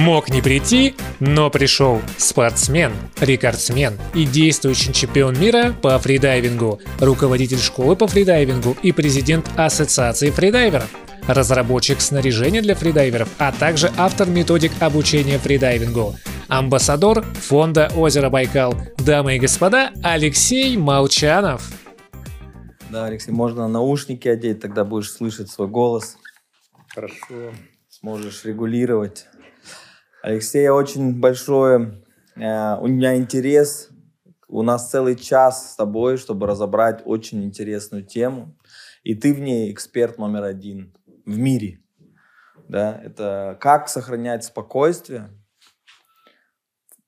Мог не прийти, но пришел спортсмен, рекордсмен и действующий чемпион мира по фридайвингу, руководитель школы по фридайвингу и президент Ассоциации фридайверов, разработчик снаряжения для фридайверов, а также автор методик обучения фридайвингу, амбассадор фонда «Озеро Байкал». Дамы и господа, Алексей Молчанов. Да, Алексей, можно наушники одеть, тогда будешь слышать свой голос. Хорошо. Сможешь регулировать. Алексей, очень большое э, у меня интерес. У нас целый час с тобой, чтобы разобрать очень интересную тему. И ты в ней эксперт номер один в мире. Да? Это как сохранять спокойствие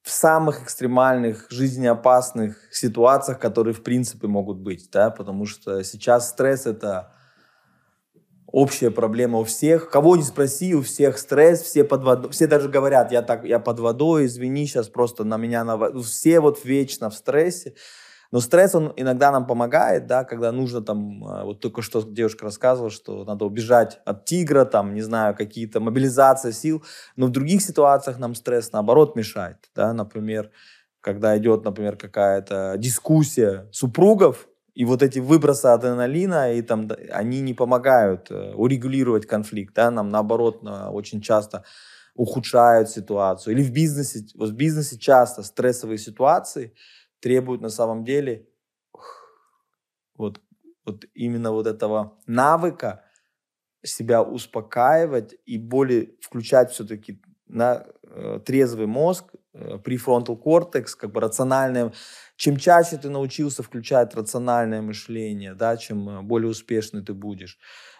в самых экстремальных, жизнеопасных ситуациях, которые в принципе могут быть. Да? Потому что сейчас стресс — это общая проблема у всех. Кого не спроси, у всех стресс, все под водой. Все даже говорят, я так, я под водой, извини, сейчас просто на меня на Все вот вечно в стрессе. Но стресс, он иногда нам помогает, да, когда нужно там, а, вот только что девушка рассказывала, что надо убежать от тигра, там, не знаю, какие-то мобилизация сил. Но в других ситуациях нам стресс, наоборот, мешает, да, например, когда идет, например, какая-то дискуссия супругов, и вот эти выбросы адреналина, и там, они не помогают э, урегулировать конфликт, да, нам наоборот очень часто ухудшают ситуацию. Или в бизнесе, вот в бизнесе часто стрессовые ситуации требуют на самом деле вот, вот именно вот этого навыка себя успокаивать и более включать все-таки на э, трезвый мозг, э, префронтал кортекс, как бы рациональное чем чаще ты научился включать рациональное мышление, да, чем э, более успешный ты будешь.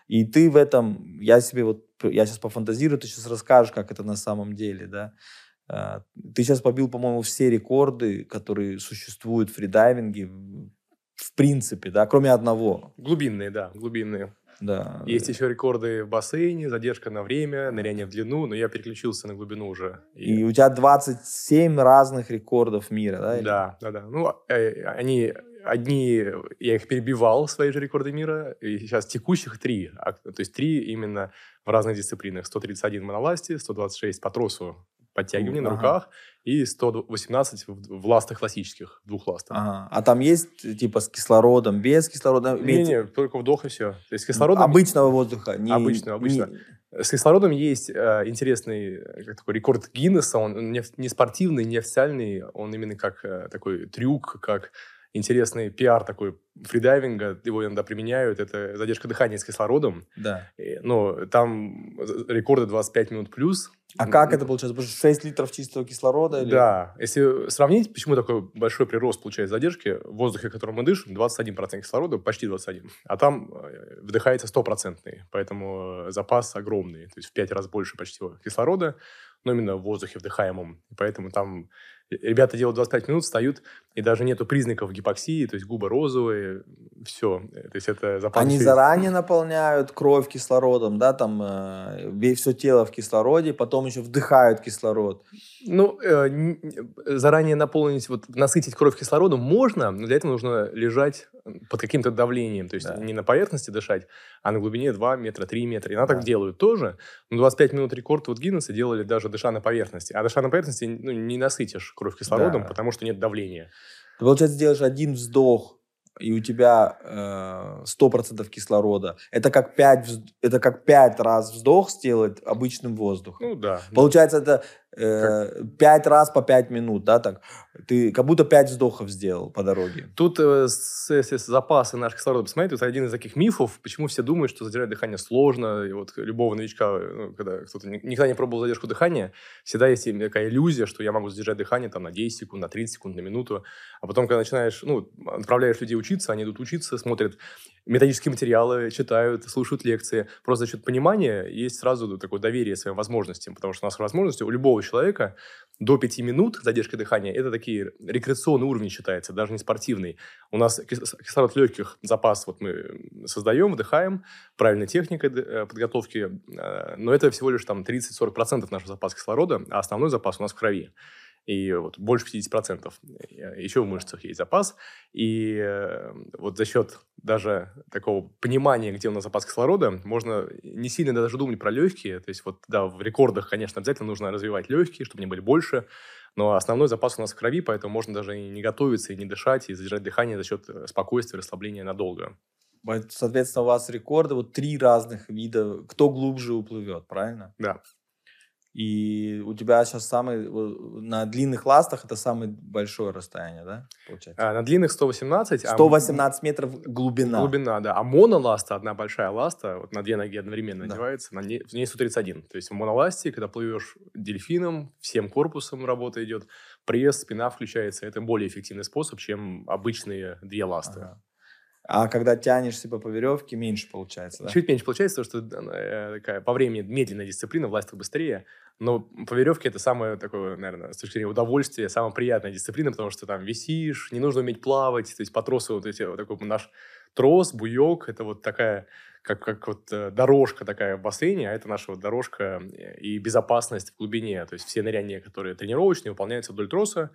И ты в этом, я себе вот, я сейчас пофантазирую, ты сейчас расскажешь, как это на самом деле, да. А, ты сейчас побил, по-моему, все рекорды, которые существуют в фридайвинге, в принципе, да, кроме одного. Глубинные, да, глубинные. Да. Есть еще рекорды в бассейне, задержка на время, ныряние в длину, но я переключился на глубину уже. И, и у тебя 27 разных рекордов мира, да? Или? Да, да, да. Ну, э, они одни, я их перебивал, свои же рекорды мира, и сейчас текущих три. А, то есть три именно в разных дисциплинах. 131 в моноласте, 126 по тросу подтягивания ага. на руках и 118 в, в ластах классических, двух ластах. Ага. А там есть типа с кислородом, без кислорода? Не-не, только вдох и все. То есть с кислородом... Обычного воздуха? Не, обычного, обычного. Не... С кислородом есть э, интересный э, как такой рекорд Гиннесса. Он не, не спортивный, не официальный. Он именно как э, такой трюк, как интересный пиар такой фридайвинга, его иногда применяют, это задержка дыхания с кислородом. Да. Но там рекорды 25 минут плюс. А как это получается? 6 литров чистого кислорода? Или... Да. Если сравнить, почему такой большой прирост получается задержки, в воздухе, которым мы дышим, 21% кислорода, почти 21%. А там э, вдыхается 100%. Поэтому запас огромный. То есть в 5 раз больше почти кислорода, но именно в воздухе вдыхаемом. Поэтому там Ребята делают 25 минут, встают, и даже нету признаков гипоксии, то есть губы розовые, все. То есть это запас. Они заранее наполняют кровь кислородом, да, там э, все тело в кислороде, потом еще вдыхают кислород. Ну, э, заранее наполнить, вот насытить кровь кислородом можно, но для этого нужно лежать под каким-то давлением, то есть да. не на поверхности дышать, а на глубине 2 метра, 3 метра. И она да. так делают тоже. Но 25 минут рекорд вот Гиннесса делали даже дыша на поверхности. А дыша на поверхности ну, не насытишь кровь кислородом, да. потому что нет давления. Ты, получается, делаешь один вздох, и у тебя э, 100% кислорода. Это как, 5, это как 5 раз вздох сделать обычным воздухом. Ну да. Получается, это э, 5 раз по 5 минут, да, так? Ты как будто 5 вздохов сделал по дороге. Тут, э, с, с, с запасы наших кислорода, посмотрите, это один из таких мифов, почему все думают, что задержать дыхание сложно. И вот любого новичка, ну, когда кто-то никогда не пробовал задержку дыхания, всегда есть такая иллюзия, что я могу задержать дыхание там, на 10 секунд, на 30 секунд, на минуту. А потом, когда начинаешь, ну, отправляешь людей учиться, они идут учиться, смотрят методические материалы, читают, слушают лекции. Просто за счет понимания есть сразу такое доверие своим возможностям, потому что у нас возможности у любого человека до 5 минут задержки дыхания – это такие рекреационный уровень считается, даже не спортивный. У нас кислород легких запас вот мы создаем, вдыхаем, правильной техникой э, подготовки, э, но это всего лишь там 30-40% нашего запаса кислорода, а основной запас у нас в крови. И вот больше 50%. Еще в мышцах есть запас. И э, вот за счет даже такого понимания, где у нас запас кислорода, можно не сильно даже думать про легкие. То есть вот, да, в рекордах, конечно, обязательно нужно развивать легкие, чтобы они были больше. Но основной запас у нас в крови, поэтому можно даже и не готовиться, и не дышать, и задержать дыхание за счет э, спокойствия, расслабления надолго. Соответственно, у вас рекорды, вот три разных вида, кто глубже уплывет, правильно? Да. И у тебя сейчас самый, на длинных ластах это самое большое расстояние, да, получается? А, на длинных 118. 118 а, метров глубина. Глубина, да. А моноласта, одна большая ласта, вот на две ноги одновременно да. одевается, на ней, в ней 131. То есть в моноласте, когда плывешь дельфином, всем корпусом работа идет, пресс, спина включается. Это более эффективный способ, чем обычные две ласты. Ага. А когда тянешься по веревке, меньше получается, да? Чуть меньше получается, потому что э, такая, по времени медленная дисциплина, власть быстрее. Но по веревке это самое такое, наверное, с точки зрения удовольствия, самая приятная дисциплина, потому что там висишь, не нужно уметь плавать. То есть по тросу вот эти, вот такой наш трос, буек, это вот такая, как, как вот э, дорожка такая в бассейне, а это наша вот дорожка э, и безопасность в глубине. То есть все ныряния, которые тренировочные, выполняются вдоль троса.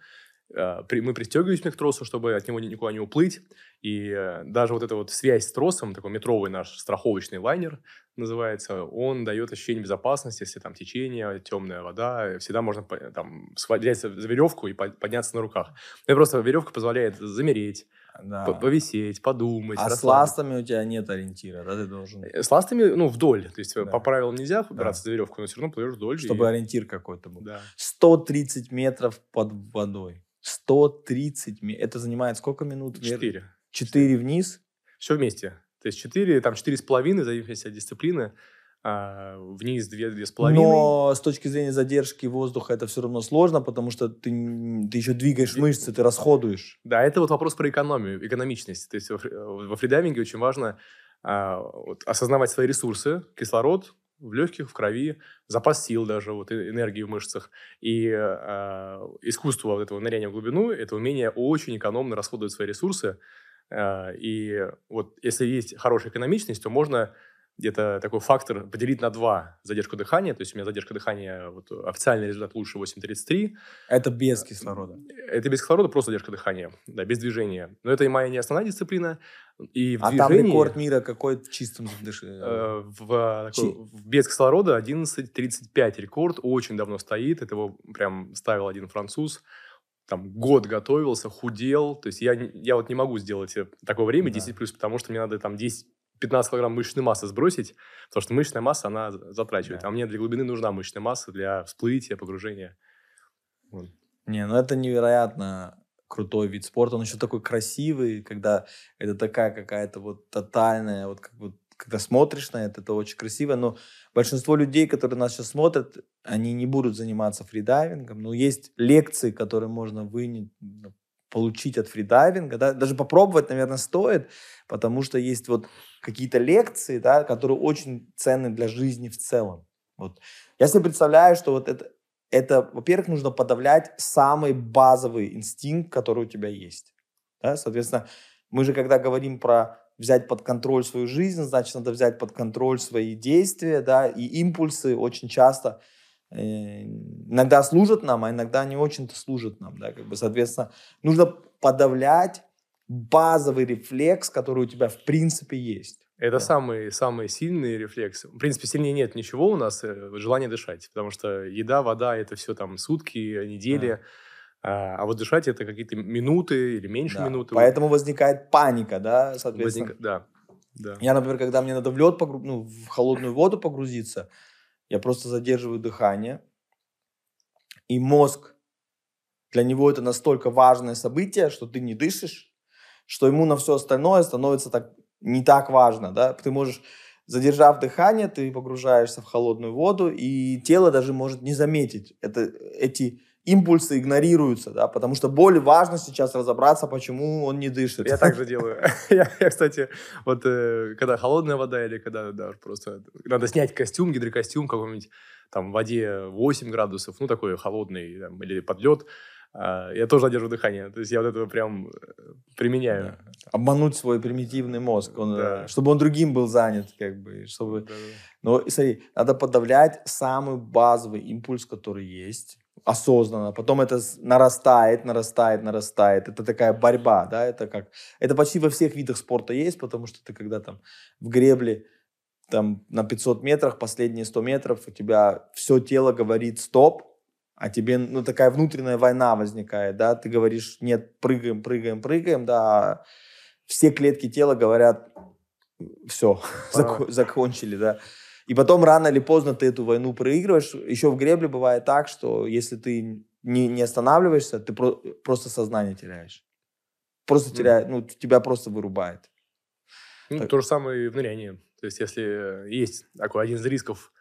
Э, мы пристегиваемся к тросу, чтобы от него никуда не уплыть. И э, даже вот эта вот связь с тросом, такой метровый наш страховочный лайнер называется, он дает ощущение безопасности, если там течение, темная вода, всегда можно там взяться за веревку и подняться на руках. И просто веревка позволяет замереть, да. повисеть, подумать. А с ластами у тебя нет ориентира, да, ты должен? Э, с ластами, ну, вдоль. То есть да. по правилам нельзя браться да. за веревку, но все равно плывешь вдоль. Чтобы и... ориентир какой-то был. Да. 130 метров под водой. 130 метров. Это занимает сколько минут? Четыре. Четыре вниз? Все вместе. То есть четыре, там четыре с половиной, в зависимости от дисциплины. А вниз две, две с половиной. Но с точки зрения задержки воздуха это все равно сложно, потому что ты, ты еще двигаешь мышцы, ты расходуешь. Да, это вот вопрос про экономию, экономичность. То есть во, во фридайвинге очень важно а, вот, осознавать свои ресурсы, кислород, в легких, в крови, запас сил даже, вот, энергии в мышцах. И э, искусство вот этого ныряния в глубину – это умение очень экономно расходовать свои ресурсы. Э, и вот если есть хорошая экономичность, то можно где-то такой фактор поделить на два задержку дыхания. То есть у меня задержка дыхания, вот официальный результат лучше 8.33. Это без кислорода? Это без кислорода, просто задержка дыхания, да, без движения. Но это и моя не основная дисциплина. И в а движении, там рекорд мира какой в чистом дыхании? Э, в, такой, в, без кислорода 11.35 рекорд, очень давно стоит. Это его прям ставил один француз там год готовился, худел. То есть я, я вот не могу сделать такое время 10 плюс, потому что мне надо там 10 15 килограмм мышечной массы сбросить, потому что мышечная масса, она затрачивает. Да. А мне для глубины нужна мышечная масса для всплытия, погружения. Вот. Не, ну это невероятно крутой вид спорта. Он еще такой красивый, когда это такая какая-то вот тотальная, вот как вот когда смотришь на это, это очень красиво, но большинство людей, которые нас сейчас смотрят, они не будут заниматься фридайвингом, но есть лекции, которые можно вынять, получить от фридайвинга, да, даже попробовать, наверное, стоит, потому что есть вот какие-то лекции, да, которые очень ценны для жизни в целом. Вот. Я себе представляю, что вот это, это во-первых, нужно подавлять самый базовый инстинкт, который у тебя есть. Да? Соответственно, мы же, когда говорим про взять под контроль свою жизнь, значит, надо взять под контроль свои действия, да, и импульсы очень часто э, иногда служат нам, а иногда не очень-то служат нам, да, как бы, соответственно, нужно подавлять базовый рефлекс, который у тебя в принципе есть. Это да. самый, самый сильный рефлекс. В принципе, сильнее нет ничего у нас, э, желание дышать. Потому что еда, вода – это все там сутки, недели. Да. А, а вот дышать – это какие-то минуты или меньше да. минуты. Поэтому возникает паника, да, соответственно. Возник... Да. да. Я, например, когда мне надо в лед, погру... ну, в холодную воду погрузиться, я просто задерживаю дыхание, и мозг, для него это настолько важное событие, что ты не дышишь, что ему на все остальное становится так не так важно, да, ты можешь задержав дыхание, ты погружаешься в холодную воду, и тело даже может не заметить это, эти импульсы игнорируются, да, потому что более важно сейчас разобраться, почему он не дышит. Я так же делаю. я, я, кстати, вот э, когда холодная вода или когда да, просто надо снять костюм, гидрокостюм какой-нибудь, там в воде 8 градусов, ну такой холодный, там, или подлет, а, я тоже задерживаю дыхание. То есть я вот этого прям э, применяю. Да. Обмануть свой примитивный мозг, он, да. Э, чтобы он другим был занят, как бы, чтобы... Да, да. Но смотри, надо подавлять самый базовый импульс, который есть. Осознанно, потом это нарастает, нарастает, нарастает. Это такая борьба, да, это как... Это почти во всех видах спорта есть, потому что ты когда там в гребле там на 500 метрах, последние 100 метров, у тебя все тело говорит стоп, а тебе, ну, такая внутренняя война возникает, да, ты говоришь, нет, прыгаем, прыгаем, прыгаем, да, а все клетки тела говорят, все, закончили, да. И потом рано или поздно ты эту войну проигрываешь. Еще в гребле бывает так, что если ты не, не останавливаешься, ты про- просто сознание теряешь. Просто теряет, ну, тебя просто вырубает. Ну, Так. то же самое и в нырянии. То есть, если есть такой один из рисков,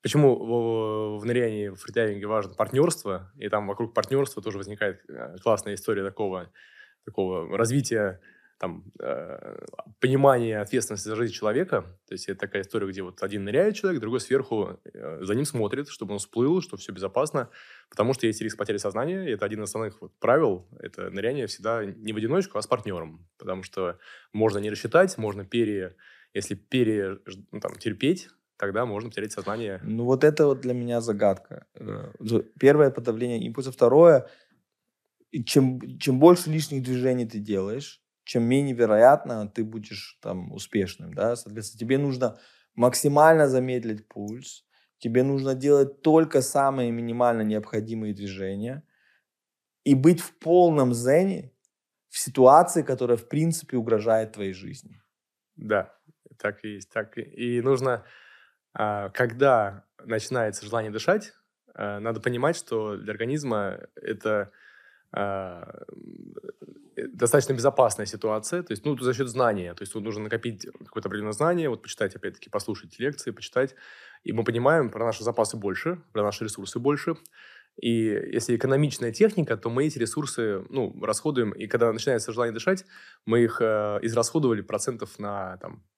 почему в, в нырянии, в фридайвинге важно партнерство, и там вокруг партнерства тоже возникает э, классная история такого, такого развития там, э, понимания ответственности за жизнь человека. То есть, это такая история, где вот один ныряет человек, другой сверху э, за ним смотрит, чтобы он всплыл, что все безопасно, потому что есть риск потери сознания, и это один из основных вот правил. Это ныряние всегда не в одиночку, а с партнером, потому что можно не рассчитать, можно пере... Если пере... ну, там, терпеть, тогда можно потерять сознание. Ну, вот это вот для меня загадка. Э, Первое – подавление импульса. Второе – чем, чем больше лишних движений ты делаешь, чем менее вероятно ты будешь там успешным, да, соответственно, тебе нужно максимально замедлить пульс, тебе нужно делать только самые минимально необходимые движения и быть в полном зене в ситуации, которая, в принципе, угрожает твоей жизни. Да, так и есть. Так и, и нужно, а, когда начинается желание дышать, а, надо понимать, что для организма это достаточно безопасная ситуация, то есть, ну, за счет знания, то есть, тут нужно накопить какое-то определенное знание, вот почитать, опять-таки, послушать лекции, почитать, и мы понимаем про наши запасы больше, про наши ресурсы больше, и если экономичная техника, то мы эти ресурсы, ну, расходуем, и когда начинается желание дышать, мы их э, израсходовали процентов на, там, э,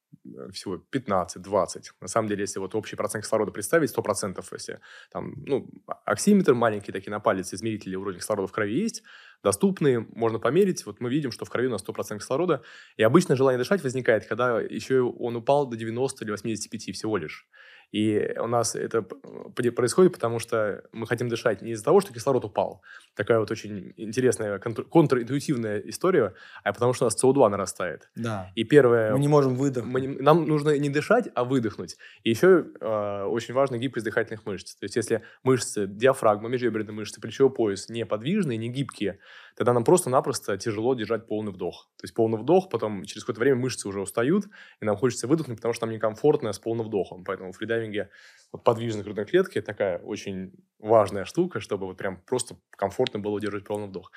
всего 15-20. На самом деле, если вот общий процент кислорода представить, 100%, если там, ну, оксиметр маленький такие на палец, измерители уровня кислорода в крови есть, доступные, можно померить. Вот мы видим, что в крови у нас 100% кислорода. И обычно желание дышать возникает, когда еще он упал до 90 или 85 всего лишь. И у нас это происходит, потому что мы хотим дышать не из-за того, что кислород упал. Такая вот очень интересная контр- контринтуитивная история, а потому что у нас СО2 нарастает. Да. И первое... Мы не можем выдохнуть. Мы не- нам нужно не дышать, а выдохнуть. И еще э, очень важна гибкость дыхательных мышц. То есть, если мышцы, диафрагма, межреберные мышцы, плечевой пояс неподвижные, не гибкие, тогда нам просто-напросто тяжело держать полный вдох. То есть, полный вдох, потом через какое-то время мышцы уже устают, и нам хочется выдохнуть, потому что нам некомфортно с полным вдохом. Поэтому в фридайвинге вот грудной клетки такая очень важная штука, чтобы вот прям просто комфортно было держать полный вдох.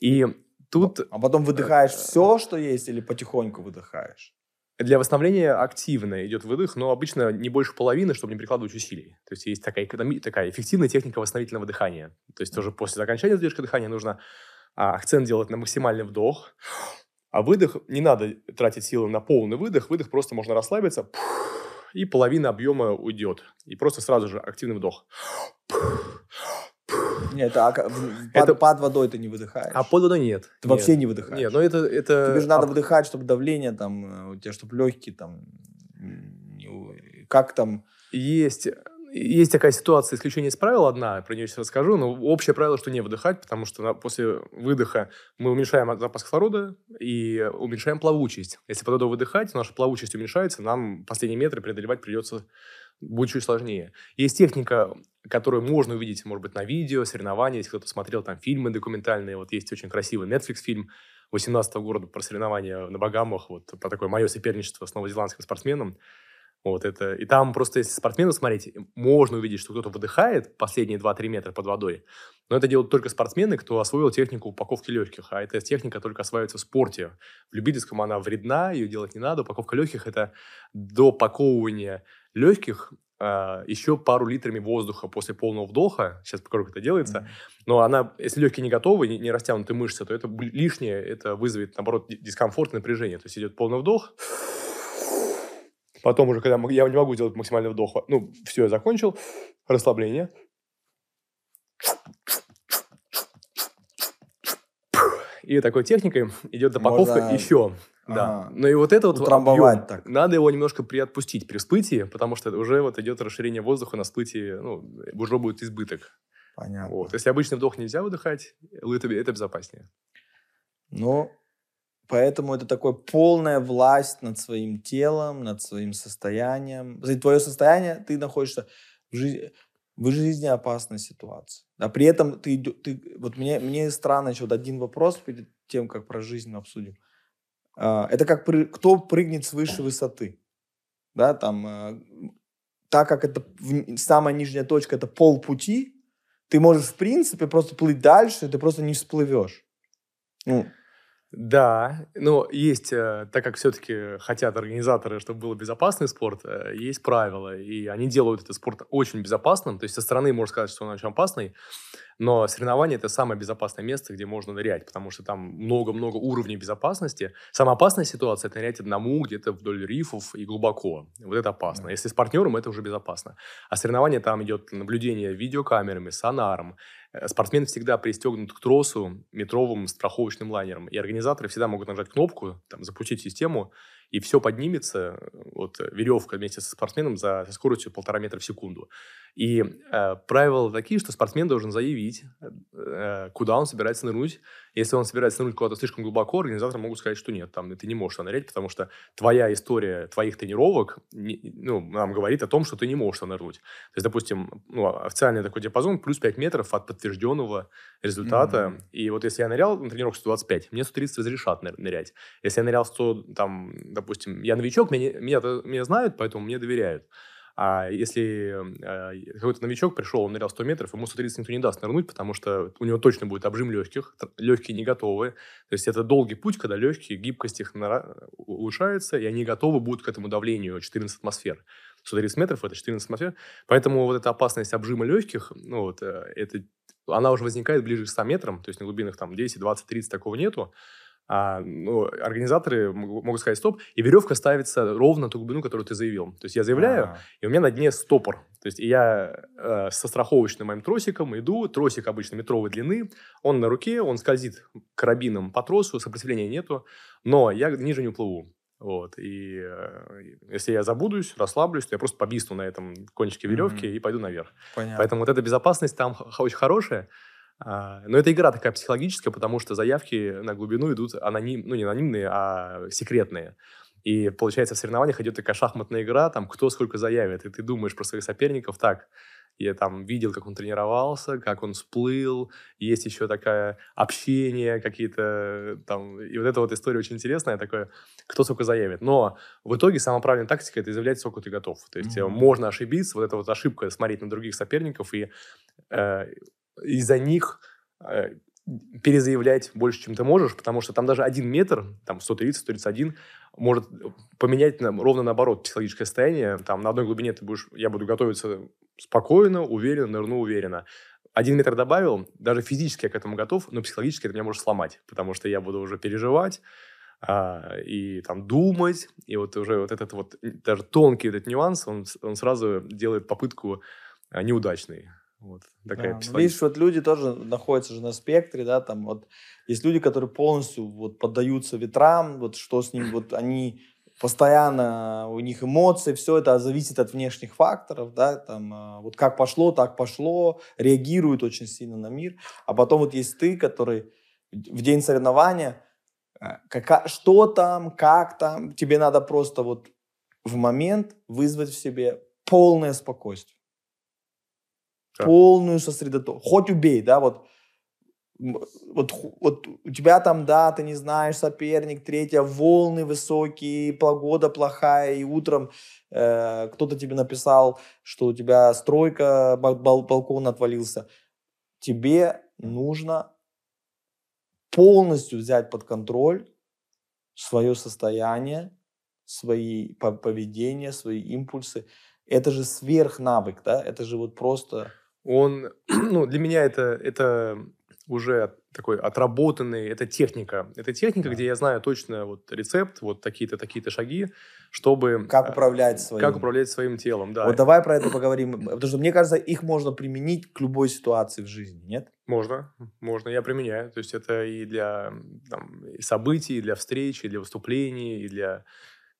И тут А потом выдыхаешь все, что есть, или потихоньку выдыхаешь? Для восстановления активно идет выдох, но обычно не больше половины, чтобы не прикладывать усилий. То есть есть такая, экономи- такая эффективная техника восстановительного дыхания. То есть тоже после окончания задержки дыхания нужно а, акцент делать на максимальный вдох, а выдох не надо тратить силы на полный выдох. Выдох просто можно расслабиться, и половина объема уйдет. И просто сразу же активный вдох. Нет, а в- Это- под, под водой ты не выдыхаешь. А под водой нет. Ты Нет. вообще не выдыхаешь. Нет, но это... это Тебе же надо а- выдыхать, чтобы давление там, э, у тебя, чтобы легкие там... Как там... Есть, есть такая ситуация, исключение из правил одна, про нее сейчас расскажу, но общее правило, что не выдыхать, потому что после выдоха мы уменьшаем запас кислорода и уменьшаем плавучесть. Если под водой выдыхать, наша плавучесть уменьшается, нам последние метры преодолевать придется будет чуть сложнее. Есть техника, которую можно увидеть, может быть, на видео, соревнования, если кто-то смотрел там фильмы документальные. Вот есть очень красивый Netflix-фильм 18 года про соревнования на Багамах, вот про такое мое соперничество с новозеландским спортсменом. Вот это. И там просто, если спортсменов смотреть, можно увидеть, что кто-то выдыхает последние 2-3 метра под водой. Но это делают только спортсмены, кто освоил технику упаковки легких. А эта техника только осваивается в спорте. В любительском она вредна, ее делать не надо. Упаковка легких – это до паковывания легких а, еще пару литрами воздуха после полного вдоха. Сейчас покажу, как это делается. Но она, если легкие не готовы, не, не растянуты мышцы, то это лишнее, это вызовет, наоборот, ди- дискомфорт, напряжение. То есть идет полный вдох, потом уже, когда я не могу сделать максимальный вдох, ну, все, я закончил, расслабление. И такой техникой идет допаковка Можно- еще. Да. Ага. Ну и вот это вот объем, так. надо его немножко приотпустить при всплытии, потому что уже вот идет расширение воздуха на всплытии, ну, уже будет избыток. Понятно. Вот. Если обычный вдох нельзя выдыхать, это, это безопаснее. Ну, поэтому это такое полная власть над своим телом, над своим состоянием. Твое состояние, ты находишься в жизни, в жизни опасной ситуации. А при этом ты, ты вот мне, мне странно еще вот один вопрос перед тем, как про жизнь обсудим. А, это как кто прыгнет с высшей высоты, да, там, а, так как это самая нижняя точка, это полпути, ты можешь в принципе просто плыть дальше, ты просто не всплывешь. Ну, да, но есть, э, так как все-таки хотят организаторы, чтобы был безопасный спорт, э, есть правила, и они делают этот спорт очень безопасным. То есть со стороны можно сказать, что он очень опасный, но соревнование – это самое безопасное место, где можно нырять, потому что там много-много уровней безопасности. Самая опасная ситуация – это нырять одному где-то вдоль рифов и глубоко. Вот это опасно. Если с партнером, это уже безопасно. А соревнование там идет наблюдение видеокамерами, сонаром, Э, спортсмен всегда пристегнут к тросу метровым страховочным лайнером. И организаторы всегда могут нажать кнопку, там, запустить систему, и все поднимется, вот веревка вместе со спортсменом за, со скоростью полтора метра в секунду. И э, правила такие, что спортсмен должен заявить, э, куда он собирается нырнуть. Если он собирается нырнуть куда-то слишком глубоко, организаторы могут сказать, что нет, там ты не можешь туда нырять, потому что твоя история твоих тренировок не, ну, нам говорит о том, что ты не можешь туда нырнуть. То есть, допустим, ну, официальный такой диапазон плюс 5 метров от подтвержденного результата. Mm-hmm. И вот если я нырял на тренировку 125, мне 130 разрешат нырять. Если я нырял 100, там, допустим, я новичок, меня, меня, меня знают, поэтому мне доверяют. А если э, какой-то новичок пришел, он нырял 100 метров, ему 130 никто не даст нырнуть, потому что у него точно будет обжим легких, легкие не готовы. То есть это долгий путь, когда легкие, гибкость их улучшается, и они готовы будут к этому давлению 14 атмосфер. 130 метров – это 14 атмосфер. Поэтому вот эта опасность обжима легких, ну вот, э, это, она уже возникает ближе к 100 метрам, то есть на глубинах там 10, 20, 30 такого нету а, ну, организаторы могут сказать стоп, и веревка ставится ровно ту глубину, которую ты заявил. То есть я заявляю, А-а-а. и у меня на дне стопор. То есть я э, со страховочным моим тросиком иду, тросик обычно метровой длины, он на руке, он скользит карабином по тросу, сопротивления нету, но я ниже не уплыву. Вот. И э, если я забудусь, расслаблюсь, то я просто побисну на этом кончике веревки mm-hmm. и пойду наверх. Понятно. Поэтому вот эта безопасность там очень хорошая. А, но это игра такая психологическая, потому что заявки на глубину идут аноним, ну не анонимные, а секретные. И получается в соревнованиях идет такая шахматная игра, там кто сколько заявит, и ты думаешь про своих соперников так. Я там видел, как он тренировался, как он всплыл, есть еще такое общение, какие-то там... И вот эта вот история очень интересная, такое, кто сколько заявит. Но в итоге самая правильная тактика – это заявлять, сколько ты готов. То есть mm-hmm. можно ошибиться, вот эта вот ошибка, смотреть на других соперников и э, из-за них э, перезаявлять больше, чем ты можешь, потому что там даже один метр, там 130-131, может поменять на, ровно наоборот психологическое состояние. Там на одной глубине ты будешь, я буду готовиться спокойно, уверенно, нырну уверенно. Один метр добавил, даже физически я к этому готов, но психологически это меня может сломать, потому что я буду уже переживать, а, и там думать, и вот уже вот этот вот даже тонкий этот нюанс, он, он сразу делает попытку а, неудачной. Вот такая да. Видишь, вот люди тоже находятся же на спектре, да, там вот есть люди, которые полностью вот поддаются ветрам, вот что с ним, вот они постоянно, у них эмоции, все это зависит от внешних факторов, да, там а, вот как пошло, так пошло, реагируют очень сильно на мир, а потом вот есть ты, который в день соревнования, а, как, что там, как там, тебе надо просто вот в момент вызвать в себе полное спокойствие да. полную сосредоточенность. Хоть убей, да, вот, вот, вот у тебя там, да, ты не знаешь, соперник, третья, волны высокие, погода плохая, и утром э, кто-то тебе написал, что у тебя стройка, бал балкон отвалился. Тебе нужно полностью взять под контроль свое состояние, свои поведения, свои импульсы. Это же сверхнавык, да? Это же вот просто он, ну, для меня это, это уже такой отработанный, это техника. Это техника, да. где я знаю точно вот рецепт, вот такие-то, такие-то шаги, чтобы... Как а, управлять своим... Как управлять своим телом, да. Вот давай про это поговорим, потому что мне кажется, их можно применить к любой ситуации в жизни, нет? Можно, можно, я применяю. То есть это и для там, и событий, и для встреч, и для выступлений, и для...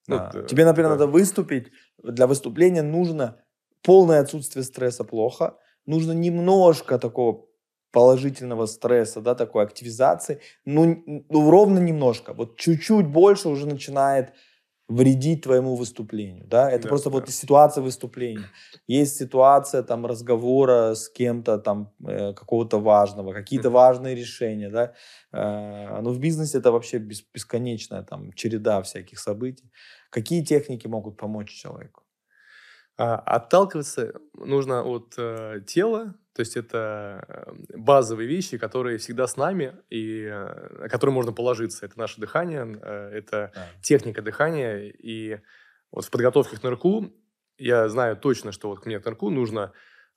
Ну, да. вот, Тебе, например, да. надо выступить, для выступления нужно полное отсутствие стресса плохо, нужно немножко такого положительного стресса, да, такой активизации, ну, ну ровно немножко, вот чуть-чуть больше уже начинает вредить твоему выступлению, да, это да, просто да. вот ситуация выступления. Есть ситуация там разговора с кем-то там э, какого-то важного, какие-то важные решения, да, э, но в бизнесе это вообще бес, бесконечная там череда всяких событий. Какие техники могут помочь человеку? А, отталкиваться нужно от э, тела, то есть это э, базовые вещи, которые всегда с нами и э, на которые можно положиться. Это наше дыхание, э, это да. техника дыхания. И вот в подготовке к НРКУ я знаю точно, что вот мне к НРКУ нужно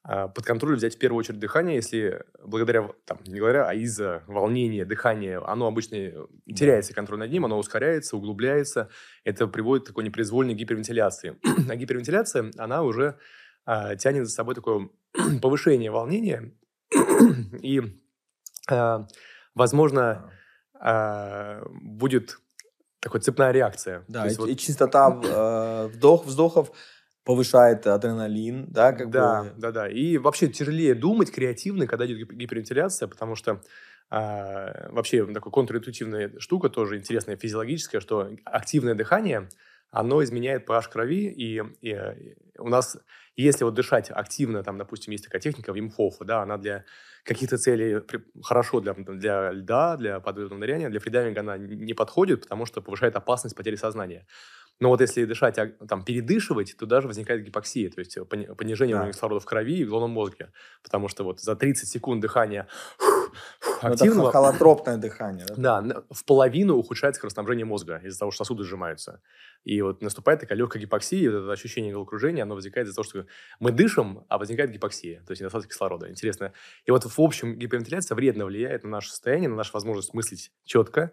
под контроль взять в первую очередь дыхание, если благодаря, там, не говоря, а из-за волнения дыхания, оно обычно теряется контроль над ним, оно ускоряется, углубляется. Это приводит к такой непроизвольной гипервентиляции. а гипервентиляция, она уже а, тянет за собой такое повышение волнения и, а, возможно, а, будет такой цепная реакция. Да, и, вот... и частота э, вдох, вздохов повышает адреналин, да, как да, бы. Да, да, И вообще тяжелее думать креативно, когда идет гипервентиляция, потому что а, вообще такая контринтуитивная штука, тоже интересная физиологическая, что активное дыхание, оно изменяет pH крови, и, и у нас, если вот дышать активно, там, допустим, есть такая техника Вимхофа, да, она для каких-то целей хорошо для, для льда, для подводного ныряния, для фридайвинга она не подходит, потому что повышает опасность потери сознания. Но вот если дышать, а, там, передышивать, то даже возникает гипоксия, то есть понижение да. кислорода в крови и в головном мозге. Потому что вот за 30 секунд дыхания ну, активного... Это холотропное дыхание. Да? да, в половину ухудшается кровоснабжение мозга из-за того, что сосуды сжимаются. И вот наступает такая легкая гипоксия, вот это ощущение головокружения, оно возникает из-за того, что мы дышим, а возникает гипоксия, то есть недостаток кислорода. Интересно. И вот в общем гипервентиляция вредно влияет на наше состояние, на нашу возможность мыслить четко,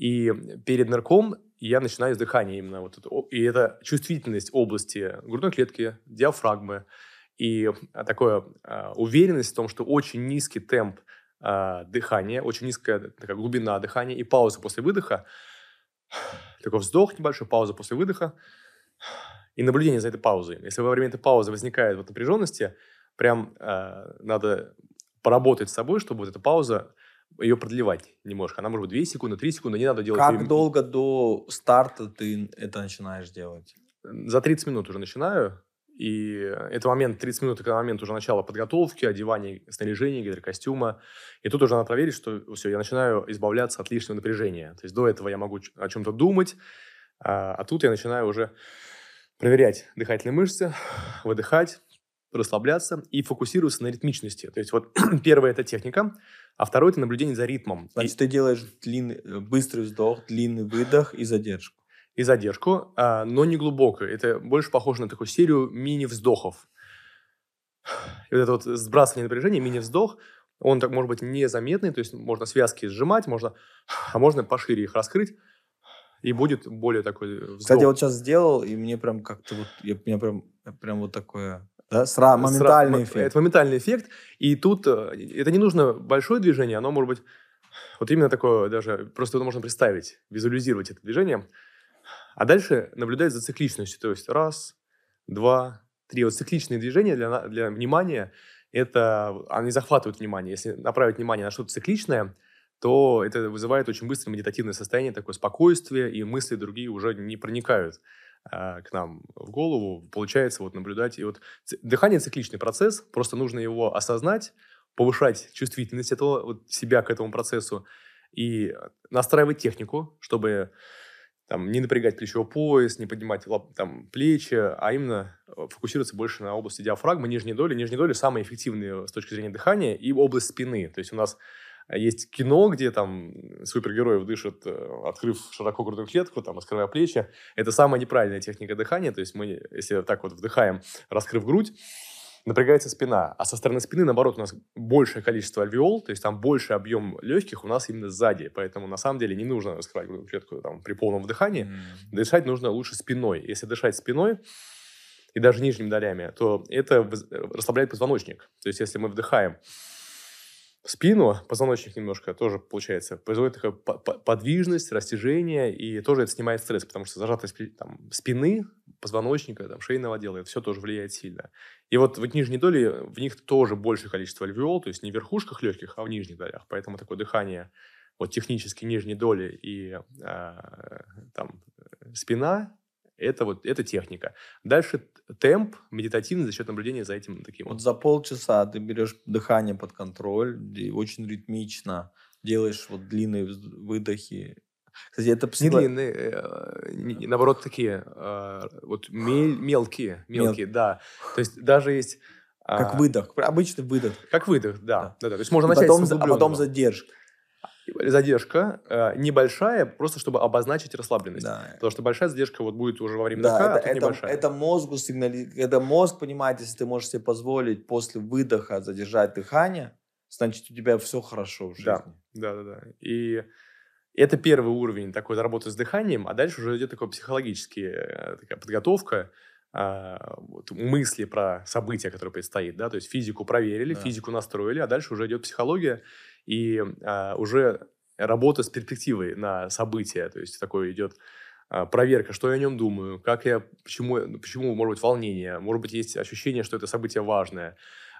и перед нырком я начинаю с дыхания именно. Вот это, и это чувствительность области грудной клетки, диафрагмы и а, такая а, уверенность в том, что очень низкий темп а, дыхания, очень низкая такая глубина дыхания и пауза после выдоха. Такой вздох небольшой, пауза после выдоха и наблюдение за этой паузой. Если во время этой паузы возникает вот напряженности, прям э, надо поработать с собой, чтобы вот эта пауза ее продлевать немножко. Она может быть 2 секунды, 3 секунды, не надо делать... Как ее... долго до старта ты это начинаешь делать? За 30 минут уже начинаю. И это момент, 30 минут, это момент уже начала подготовки, одевания снаряжения, гидрокостюма. И тут уже надо проверить, что все, я начинаю избавляться от лишнего напряжения. То есть до этого я могу о чем-то думать, а, а тут я начинаю уже проверять дыхательные мышцы, выдыхать, расслабляться и фокусироваться на ритмичности. То есть вот первая это техника, а второе это наблюдение за ритмом. Значит, и... ты делаешь длинный, э, быстрый вздох, длинный выдох и задержку. И задержку, а, но не глубокую. Это больше похоже на такую серию мини-вздохов. И вот это вот сбрасывание напряжения, мини-вздох, он так может быть незаметный, то есть можно связки сжимать, можно, а можно пошире их раскрыть, и будет более такой вздох. Кстати, я вот сейчас сделал, и мне прям как-то вот, я, меня прям, прям вот такое да? Сра- моментальный Сра- эффект. Это моментальный эффект. И тут э, это не нужно большое движение, оно может быть вот именно такое даже, просто это можно представить, визуализировать это движение. А дальше наблюдать за цикличностью. То есть раз, два, три. Вот цикличные движения для, для внимания, это, они захватывают внимание. Если направить внимание на что-то цикличное, то это вызывает очень быстрое медитативное состояние, такое спокойствие, и мысли другие уже не проникают к нам в голову, получается вот наблюдать. И вот дыхание цикличный процесс, просто нужно его осознать, повышать чувствительность этого, вот, себя к этому процессу и настраивать технику, чтобы там, не напрягать плечевой пояс, не поднимать там, плечи, а именно э, фокусироваться больше на области диафрагмы, нижней доли. Нижней доли самые эффективные с точки зрения дыхания и область спины. То есть у нас а есть кино, где там супергероев дышат, э, открыв широко грудную клетку, там, раскрывая плечи. Это самая неправильная техника дыхания. То есть мы, если так вот вдыхаем, раскрыв грудь, напрягается спина. А со стороны спины, наоборот, у нас большее количество альвеол, то есть там больше объем легких у нас именно сзади. Поэтому на самом деле не нужно раскрывать грудную клетку там, при полном вдыхании. Mm. Дышать нужно лучше спиной. Если дышать спиной, и даже нижними долями, то это расслабляет позвоночник. То есть, если мы вдыхаем спину, позвоночник немножко тоже, получается, производит такая подвижность, растяжение, и тоже это снимает стресс, потому что зажатость там, спины позвоночника, там, шейного отдела, это все тоже влияет сильно. И вот в нижней доли, в них тоже большее количество альвеол, то есть не в верхушках легких, а в нижних долях. Поэтому такое дыхание вот технически нижней доли и а, там спина, это вот это техника. Дальше темп медитативный за счет наблюдения за этим таким вот. Вот за полчаса ты берешь дыхание под контроль, и очень ритмично делаешь вот длинные выдохи. Кстати, это психо... Не длинные, э, наоборот, такие э, вот мель, мелкие, мелкие, Мел... да. То есть даже есть... Как а... выдох, обычный выдох. Как выдох, да. да. да, да. То есть можно и начать потом, с А потом задержка задержка э, небольшая, просто чтобы обозначить расслабленность. Да. Потому что большая задержка вот будет уже во время да, дыха, это, а это, небольшая. Это мозгу сигнали... Это мозг понимает, если ты можешь себе позволить после выдоха задержать дыхание, значит, у тебя все хорошо в жизни. Да, да, да. да. И это первый уровень такой работы с дыханием, а дальше уже идет такая психологическая такая подготовка, а, вот, мысли про события, которые предстоит, да, то есть физику проверили, да. физику настроили, а дальше уже идет психология, и а, уже работа с перспективой на события, то есть такое идет а, проверка, что я о нем думаю, как я, почему, почему, может быть, волнение, может быть, есть ощущение, что это событие важное,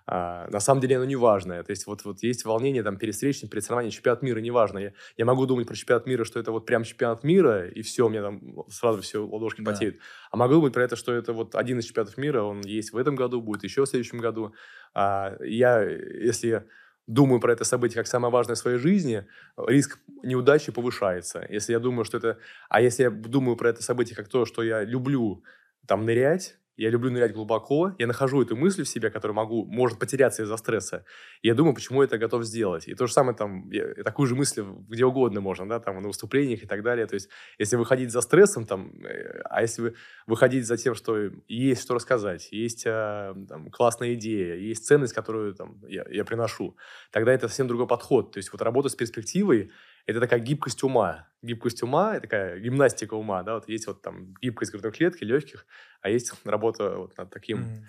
а, на самом деле оно не важное. То есть вот, вот есть волнение там перед встречным, перед соревнованием, чемпионат мира, неважно. Я, я могу думать про чемпионат мира, что это вот прям чемпионат мира, и все, у меня там сразу все ладошки да. потеют. А могу думать про это, что это вот один из чемпионатов мира, он есть в этом году, будет еще в следующем году. А, я, если думаю про это событие как самое важное в своей жизни, риск неудачи повышается. Если я думаю, что это... А если я думаю про это событие как то, что я люблю там нырять, я люблю нырять глубоко, я нахожу эту мысль в себе, которая могу, может потеряться из-за стресса, и я думаю, почему я это готов сделать. И то же самое там, я, такую же мысль где угодно можно, да, там, на выступлениях и так далее. То есть, если выходить за стрессом, там, э, а если вы выходить за тем, что есть что рассказать, есть а, там, классная идея, есть ценность, которую там, я, я приношу, тогда это совсем другой подход. То есть, вот работа с перспективой, это такая гибкость ума. Гибкость ума, это такая гимнастика ума, да, вот есть вот там гибкость грудной клетки, легких, а есть работа вот над таким... Mm.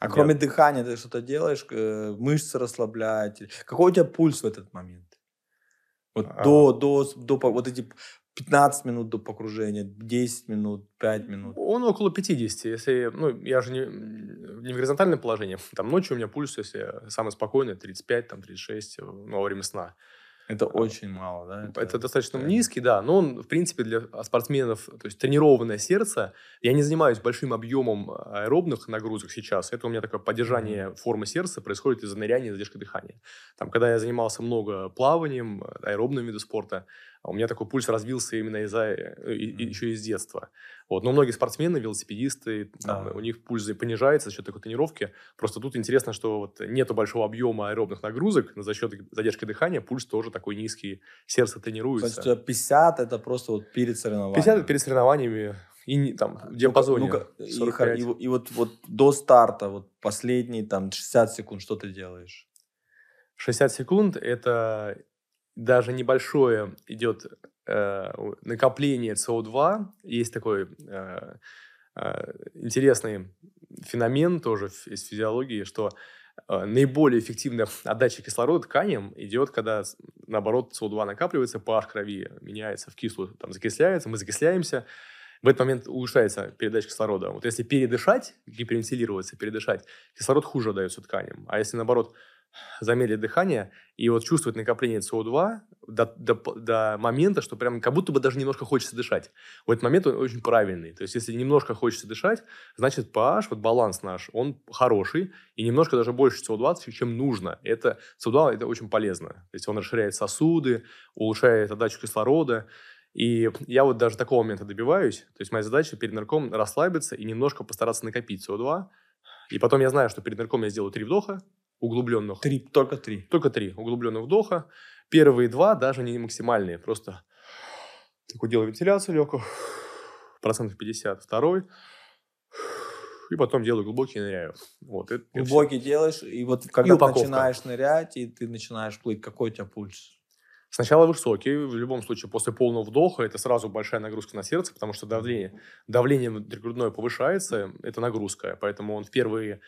А кроме дыхания ты что-то делаешь, э, мышцы расслаблять? Какой у тебя пульс в этот момент? Вот а... до, до, до, вот эти 15 минут до погружения, 10 минут, 5 минут? Он около 50. Если, ну, я же не, не в горизонтальном положении. Там ночью у меня пульс, если самый спокойный, 35, там, 36 ну, во время сна. Это очень мало, да? Это, это достаточно да. низкий, да. Но он, в принципе, для спортсменов, то есть тренированное сердце. Я не занимаюсь большим объемом аэробных нагрузок сейчас. Это у меня такое поддержание mm-hmm. формы сердца происходит из-за ныряния и задержки дыхания. Там, когда я занимался много плаванием, аэробным видом спорта, а у меня такой пульс развился именно из-за mm-hmm. еще из детства. Вот. Но многие спортсмены, велосипедисты, там, у них пульс понижается за счет такой тренировки. Просто тут интересно, что вот нету большого объема аэробных нагрузок, но за счет задержки дыхания пульс тоже такой низкий, сердце тренируется. То есть 50 это просто вот перед соревнованиями? 50 это перед соревнованиями и там в диапазоне ну, ну, и, и, и вот, вот до старта, вот последние там 60 секунд, что ты делаешь? 60 секунд – это даже небольшое идет э, накопление СО2. Есть такой э, э, интересный феномен тоже из физиологии, что э, наиболее эффективная отдача кислорода тканям идет, когда, наоборот, СО2 накапливается, pH крови меняется в кислую, там закисляется, мы закисляемся, в этот момент улучшается передача кислорода. Вот если передышать, гипервентилироваться, передышать, кислород хуже отдается тканям. А если, наоборот, замедлить дыхание и вот чувствовать накопление СО2 до, до, до момента, что прям как будто бы даже немножко хочется дышать. В этот момент он очень правильный. То есть, если немножко хочется дышать, значит pH, вот баланс наш, он хороший, и немножко даже больше СО2, чем нужно. Это СО2 это очень полезно. То есть, он расширяет сосуды, улучшает отдачу кислорода. И я вот даже такого момента добиваюсь. То есть, моя задача перед нарком расслабиться и немножко постараться накопить СО2. И потом я знаю, что перед нарком я сделаю три вдоха, углубленных. Три, только три. Только три углубленных вдоха. Первые два даже не максимальные, просто такой делаю вентиляцию легкую, процентов 50. Второй, и потом делаю глубокий и ныряю. Вот, это, глубокий это делаешь, и вот когда и ты начинаешь нырять, и ты начинаешь плыть, какой у тебя пульс? Сначала высокий, в любом случае, после полного вдоха это сразу большая нагрузка на сердце, потому что давление, давление внутригрудное повышается, это нагрузка, поэтому он в первые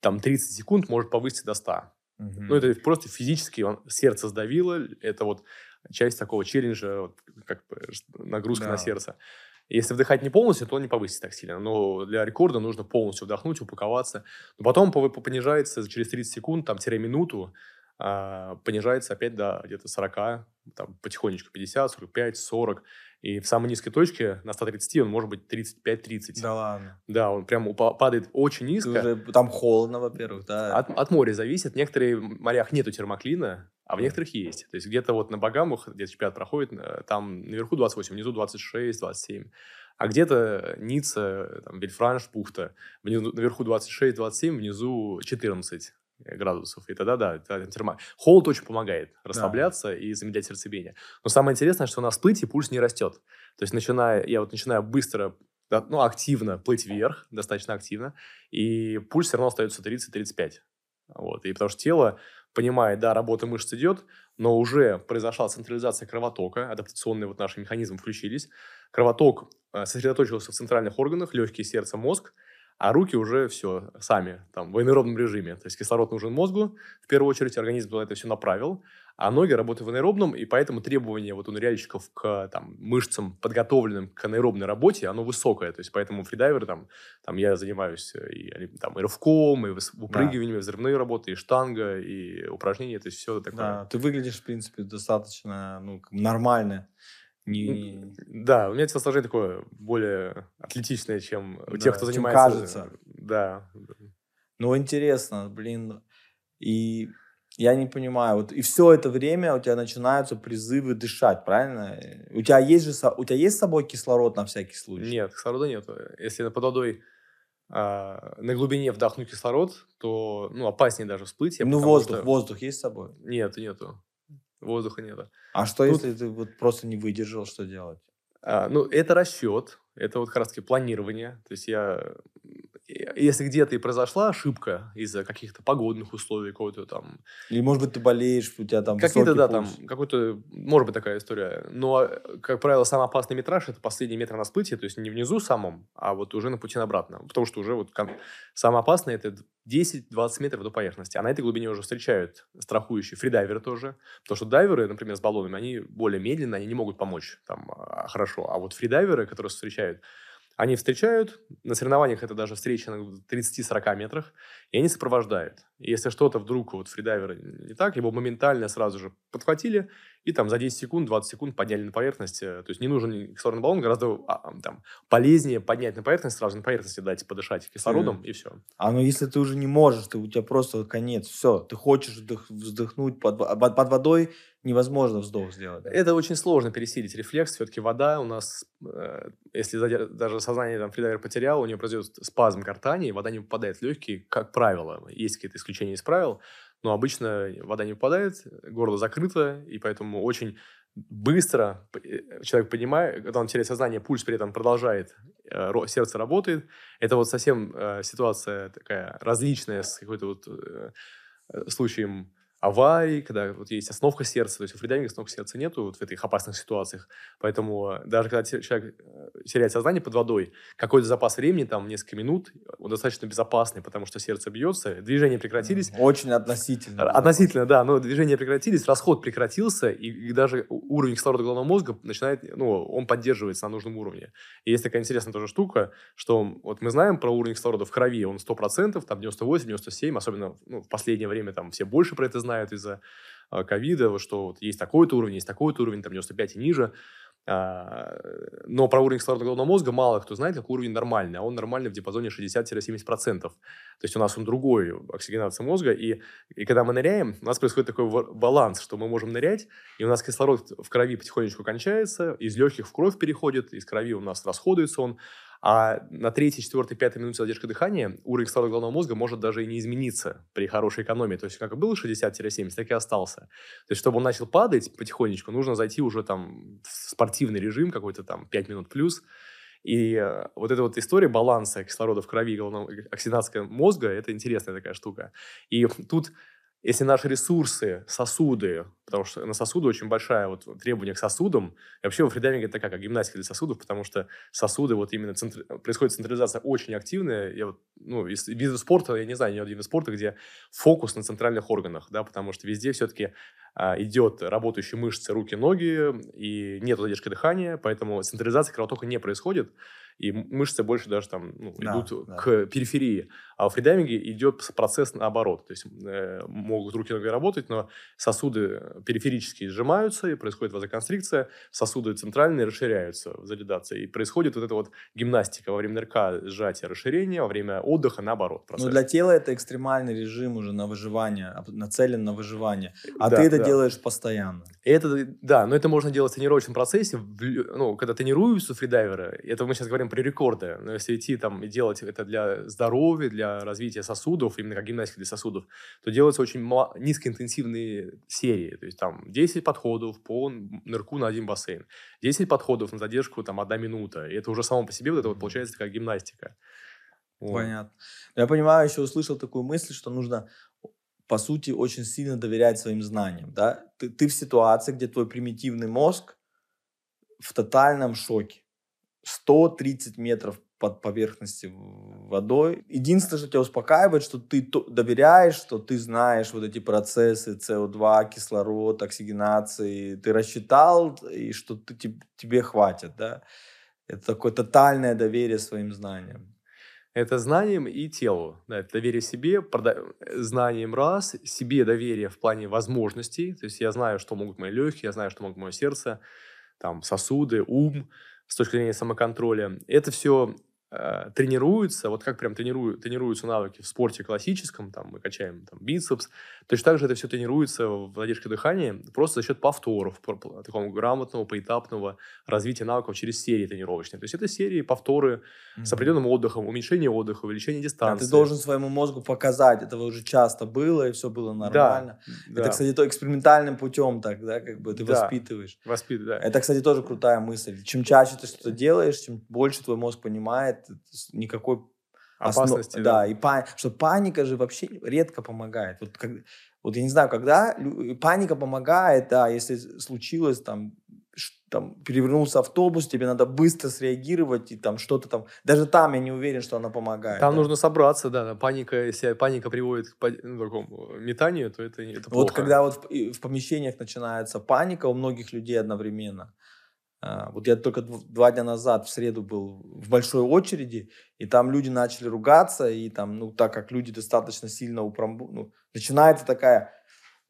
там 30 секунд может повыситься до 100. Угу. Ну, это просто физически он, сердце сдавило, это вот часть такого челленджа, вот, как нагрузка да. на сердце. Если вдыхать не полностью, то не повысится так сильно. Но для рекорда нужно полностью вдохнуть, упаковаться. Но потом понижается через 30 секунд, там, тире минуту, понижается опять до где-то 40, там, потихонечку 50, 45, 40. И в самой низкой точке на 130 он может быть 35-30. Да ладно. Да, он прям падает очень низко. Уже, там холодно, во-первых, да. От, от моря зависит. В некоторых морях нету термоклина, а в некоторых есть. То есть где-то вот на Багамах, где чемпионат проходит, э, там наверху 28, внизу 26, 27. А где-то Ницца, там, Вильфранш, бухта, внизу, наверху 26, 27, внизу 14 градусов. И тогда, да, это термо... холод очень помогает расслабляться да. и замедлять сердцебиение. Но самое интересное, что на всплытии пульс не растет. То есть, начиная, я вот начинаю быстро, ну, активно плыть вверх, достаточно активно, и пульс все равно остается 30-35. Вот. И потому что тело понимает, да, работа мышц идет, но уже произошла централизация кровотока, адаптационные вот наши механизмы включились. Кровоток э, сосредоточился в центральных органах, легкие, сердце, мозг – а руки уже все сами, там, в аэробном режиме. То есть кислород нужен мозгу, в первую очередь организм это все направил, а ноги работают в аэробном, и поэтому требование вот у ныряльщиков к там, мышцам, подготовленным к аэробной работе, оно высокое. То есть поэтому фридайверы, там, там я занимаюсь и, там, и рывком, и упрыгиванием, да. взрывные работы, и штанга, и упражнения, то есть все такое. Да, ты выглядишь, в принципе, достаточно ну, нормально. Не... Да, у меня телосложение такое более атлетичное, чем у да, тех, кто чем занимается. кажется. Да. Ну, интересно, блин. И я не понимаю, вот и все это время у тебя начинаются призывы дышать, правильно? У тебя есть же у тебя есть с собой кислород на всякий случай? Нет, кислорода нет. Если под водой а, на глубине вдохнуть кислород, то ну, опаснее даже всплыть. Ну, воздух, что... воздух есть с собой? Нет, нету. Воздуха нет. А что, Тут... если ты вот просто не выдержал, что делать? А, ну, это расчет, это вот как раз таки планирование. То есть я если где-то и произошла ошибка из-за каких-то погодных условий, какого-то там... Или, может быть, ты болеешь, у тебя там Какие-то, да, пульс. там, какой-то, может быть, такая история. Но, как правило, самый опасный метраж – это последний метр на всплытии, то есть не внизу самом, а вот уже на пути обратно. Потому что уже вот самое опасное – это 10-20 метров до поверхности. А на этой глубине уже встречают страхующие фридайверы тоже. Потому что дайверы, например, с баллонами, они более медленно, они не могут помочь там а, хорошо. А вот фридайверы, которые встречают, они встречают, на соревнованиях это даже встреча на 30-40 метрах, и они сопровождают. И если что-то вдруг вот фридайвера не так, его моментально сразу же подхватили и там за 10 секунд, 20 секунд подняли на поверхность. Э, то есть не нужен кислородный баллон, гораздо а, там, полезнее поднять на поверхность, сразу на поверхности дать подышать кислородом, mm. и все. А ну если ты уже не можешь, ты, у тебя просто конец, все, ты хочешь вдох, вздохнуть под, под, под водой, невозможно вздох сделать. Это очень сложно пересилить рефлекс. Все-таки вода у нас, э, если даже сознание там фридайвер потерял, у него произойдет спазм гортани, и вода не попадает в легкие, как правило. Есть какие-то исключения из правил, но обычно вода не попадает, горло закрыто, и поэтому очень быстро э, человек понимает, когда он теряет сознание, пульс при этом продолжает, э, сердце работает. Это вот совсем ситуация такая различная с какой-то вот случаем аварий, когда вот есть остановка сердца, то есть у фридайвинга остановки сердца нету вот в этих опасных ситуациях. Поэтому даже когда человек э, теряет сознание под водой, какой-то запас времени, там несколько минут, он достаточно безопасный, потому что сердце бьется, движения прекратились. Очень относительно. Относительно, да, но движения прекратились, расход прекратился, и, и даже уровень кислорода головного мозга начинает, ну, он поддерживается на нужном уровне. И есть такая интересная тоже штука, что вот мы знаем про уровень кислорода в крови, он 100%, там 98-97, особенно ну, в последнее время там все больше про это знают, знают из-за а, ковида, что вот есть такой-то уровень, есть такой-то уровень, там 95 и ниже. А, но про уровень кислорода головного мозга мало кто знает, какой уровень нормальный. А он нормальный в диапазоне 60-70%. То есть у нас он другой, оксигенация мозга. И, и когда мы ныряем, у нас происходит такой баланс, что мы можем нырять, и у нас кислород в крови потихонечку кончается, из легких в кровь переходит, из крови у нас расходуется он, а на третьей, четвертой, пятой минуте задержка дыхания уровень кислорода головного мозга может даже и не измениться при хорошей экономии. То есть, как и было 60-70, так и остался. То есть, чтобы он начал падать потихонечку, нужно зайти уже там в спортивный режим какой-то там 5 минут плюс. И э, вот эта вот история баланса кислорода в крови и головного, оксидация мозга, это интересная такая штука. И тут если наши ресурсы, сосуды, потому что на сосуды очень большая вот требование к сосудам, и вообще во фридайвинге это такая как гимнастика для сосудов, потому что сосуды, вот именно центр... происходит централизация очень активная. Я вот, ну, из видов спорта, я не знаю ни вида спорта, где фокус на центральных органах, да, потому что везде все-таки а, идет работающие мышцы, руки, ноги, и нет задержки дыхания, поэтому централизация кровотока не происходит и мышцы больше даже там ну, да, идут да. к периферии. А в фридайвинге идет процесс наоборот. То есть э, могут руки ноги работать, но сосуды периферические сжимаются, и происходит вазоконстрикция, сосуды центральные расширяются, валидация. И происходит вот эта вот гимнастика во время нырка, сжатие, расширение, во время отдыха наоборот. Процесс. Но для тела это экстремальный режим уже на выживание, нацелен на выживание. А да, ты это да. делаешь постоянно. Это, да, но это можно делать в тренировочном процессе. Ну, когда тренируются фридайверы, это мы сейчас говорим про рекорды, но если идти там и делать это для здоровья, для развития сосудов, именно как гимнастика для сосудов, то делаются очень низкоинтенсивные серии. То есть там 10 подходов по нырку на один бассейн, 10 подходов на задержку там одна минута. И это уже само по себе вот это вот получается такая гимнастика. Вот. Понятно. Я понимаю, еще услышал такую мысль, что нужно по сути, очень сильно доверять своим знаниям. Да? Ты, ты в ситуации, где твой примитивный мозг в тотальном шоке. 130 метров под поверхностью водой. Единственное, что тебя успокаивает, что ты доверяешь, что ты знаешь вот эти процессы СО2, кислород, оксигенации, ты рассчитал, и что ты, тебе хватит, да. Это такое тотальное доверие своим знаниям. Это знанием и телу. Да, это доверие себе, прода... знанием раз, себе доверие в плане возможностей. То есть я знаю, что могут мои легкие, я знаю, что могут мое сердце, там, сосуды, ум с точки зрения самоконтроля. Это все э, тренируется, вот как прям тренируют, тренируются навыки в спорте классическом, там мы качаем там, бицепс, точно так же это все тренируется в задержке дыхания просто за счет повторов, такого грамотного, поэтапного развития навыков через серии тренировочные. То есть это серии, повторы mm-hmm. с определенным отдыхом, уменьшение отдыха, увеличение дистанции. Да, ты должен своему мозгу показать, этого уже часто было, и все было нормально. Да, это, да. кстати, то экспериментальным путем так, да, как бы ты да, воспитываешь. Воспитываешь, да. Это, кстати, тоже крутая мысль. Чем чаще ты что-то делаешь, чем больше твой мозг понимает, никакой опасности. Основ... Да, да, и пан... что паника же вообще редко помогает. Вот, как... вот я не знаю, когда паника помогает, да, если случилось там там перевернулся автобус, тебе надо быстро среагировать и там что-то там. Даже там я не уверен, что она помогает. Там да. нужно собраться, да. Паника, если паника приводит к ну, такому метанию, то это, это плохо. Вот когда вот в, в помещениях начинается паника у многих людей одновременно, вот я только два дня назад, в среду, был в большой очереди, и там люди начали ругаться, и там, ну, так как люди достаточно сильно упромбу... ну, начинается такая,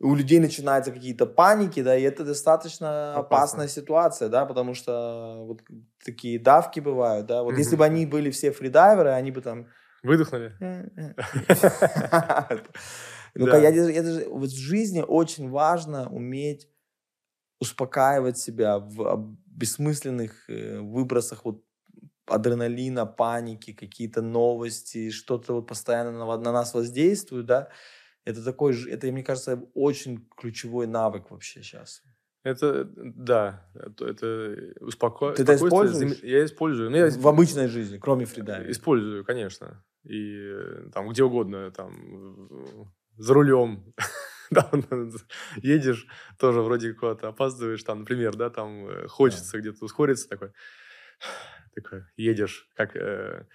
у людей начинаются какие-то паники, да, и это достаточно Опасно. опасная ситуация, да, потому что вот такие давки бывают, да, вот mm если бы они были все фридайверы, они бы там... Выдохнули. Ну, я вот в жизни очень важно уметь успокаивать себя в бессмысленных э, выбросах вот адреналина, паники, какие-то новости, что-то вот постоянно на, на нас воздействует, да, это такой, это, мне кажется, очень ключевой навык вообще сейчас. Это, да, это, это успоко... Ты это используешь? Я использую. Ну, я... В обычной жизни, кроме фридайвинга? Использую, конечно. И э, там где угодно, там, за рулем, да, едешь, тоже вроде куда-то опаздываешь, там, например, да, там э, хочется да. где-то ускориться, такой, такой, едешь, как, э,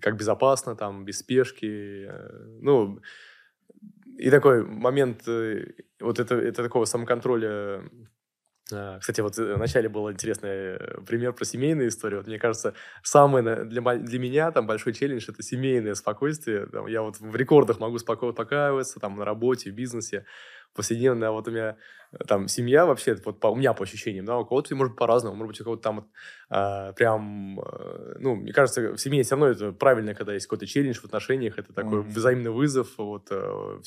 как безопасно, там, без спешки, э, ну, и такой момент, э, вот это, это такого самоконтроля кстати, вот э, вначале был интересный э, пример про семейные истории. Вот мне кажется, самый для, для меня там большой челлендж – это семейное спокойствие. Там, я вот в рекордах могу спокойно успокаиваться, там, на работе, в бизнесе, повседневно. А вот у меня э, там семья вообще, вот по, у меня по ощущениям, да, у кого-то может по-разному, может быть, у кого-то там а, прям, ну, мне кажется, в семье все равно это правильно, когда есть какой-то челлендж в отношениях, это такой mm-hmm. взаимный вызов, вот,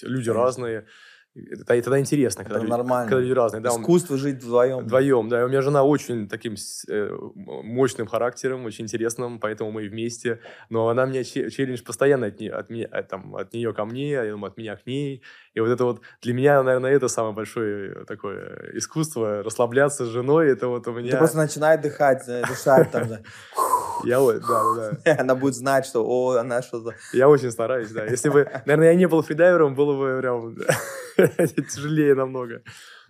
люди mm-hmm. разные, это, и тогда интересно, когда, это люди, нормально. когда люди разные. Да, Искусство жить вдвоем. Вдвоем, да. У меня жена очень таким э, мощным характером, очень интересным, поэтому мы вместе. Но она мне челлендж постоянно от, не, от, меня, от, там, от нее ко мне, от меня к ней. И вот это вот для меня, наверное, это самое большое такое искусство, расслабляться с женой. Это вот у меня... Ты просто начинает дыхать, дышать там. Я, да, да. Она будет знать, что, о, она что-то... Я очень стараюсь, да. Если бы, наверное, я не был фридайвером, было бы прям Тяжелее намного.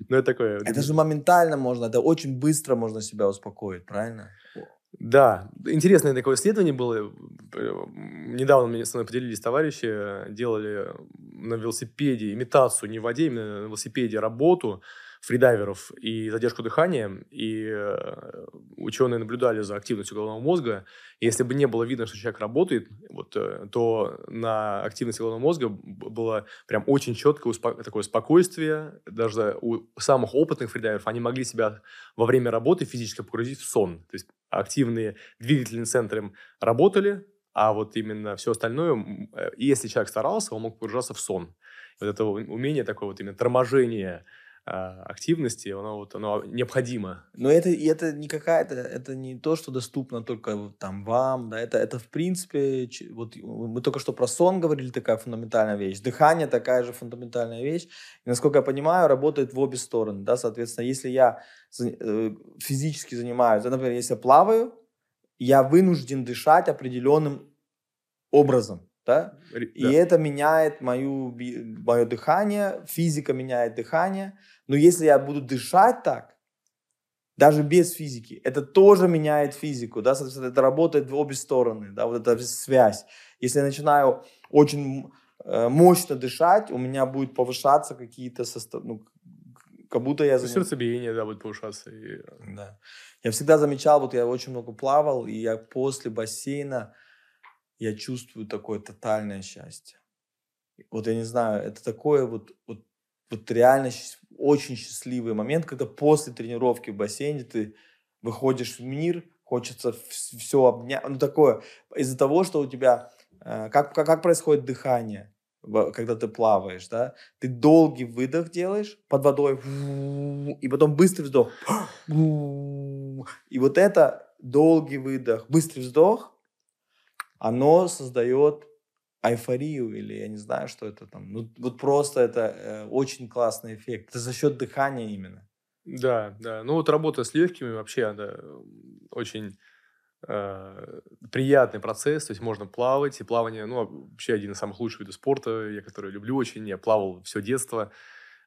Но это такое... Это же моментально можно, это очень быстро можно себя успокоить, правильно? Да, интересное такое исследование было. Недавно мне с мной поделились товарищи, делали на велосипеде имитацию, не в воде, именно на велосипеде работу фридайверов и задержку дыхания, и э, ученые наблюдали за активностью головного мозга. И если бы не было видно, что человек работает, вот, э, то на активность головного мозга было прям очень четкое успо- такое спокойствие. Даже у самых опытных фридайверов они могли себя во время работы физически погрузить в сон. То есть активные двигательные центры работали, а вот именно все остальное, э, если человек старался, он мог погружаться в сон. Вот это умение такое вот именно торможение активности, оно, вот, оно необходимо. Но это, это не какая-то, это не то, что доступно только там вам, да, это, это в принципе, вот мы только что про сон говорили, такая фундаментальная вещь, дыхание такая же фундаментальная вещь, и, насколько я понимаю, работает в обе стороны, да, соответственно, если я э, физически занимаюсь, да, например, если я плаваю, я вынужден дышать определенным образом, да? И да. это меняет мою, мое дыхание, физика меняет дыхание. Но если я буду дышать так, даже без физики, это тоже меняет физику, да, соответственно, это работает в обе стороны, да, вот эта связь. Если я начинаю очень э, мощно дышать, у меня будет повышаться какие-то состав... ну, как будто я... Заним... Сердцебиение, да, будет повышаться. И... Да. Я всегда замечал, вот я очень много плавал, и я после бассейна, я чувствую такое тотальное счастье. Вот я не знаю, это такое вот, вот, вот реально очень счастливый момент, когда после тренировки в бассейне ты выходишь в мир, хочется все обнять. Ну, такое, из-за того, что у тебя, э, как, как, как происходит дыхание, когда ты плаваешь, да, ты долгий выдох делаешь под водой, и потом быстрый вздох. И вот это долгий выдох, быстрый вздох, оно создает эйфорию или я не знаю, что это там. Ну, вот просто это э, очень классный эффект. Это за счет дыхания именно. Да, да. Ну вот работа с легкими вообще, да, очень э, приятный процесс. То есть можно плавать, и плавание, ну, вообще один из самых лучших видов спорта, я который люблю очень. Я плавал все детство.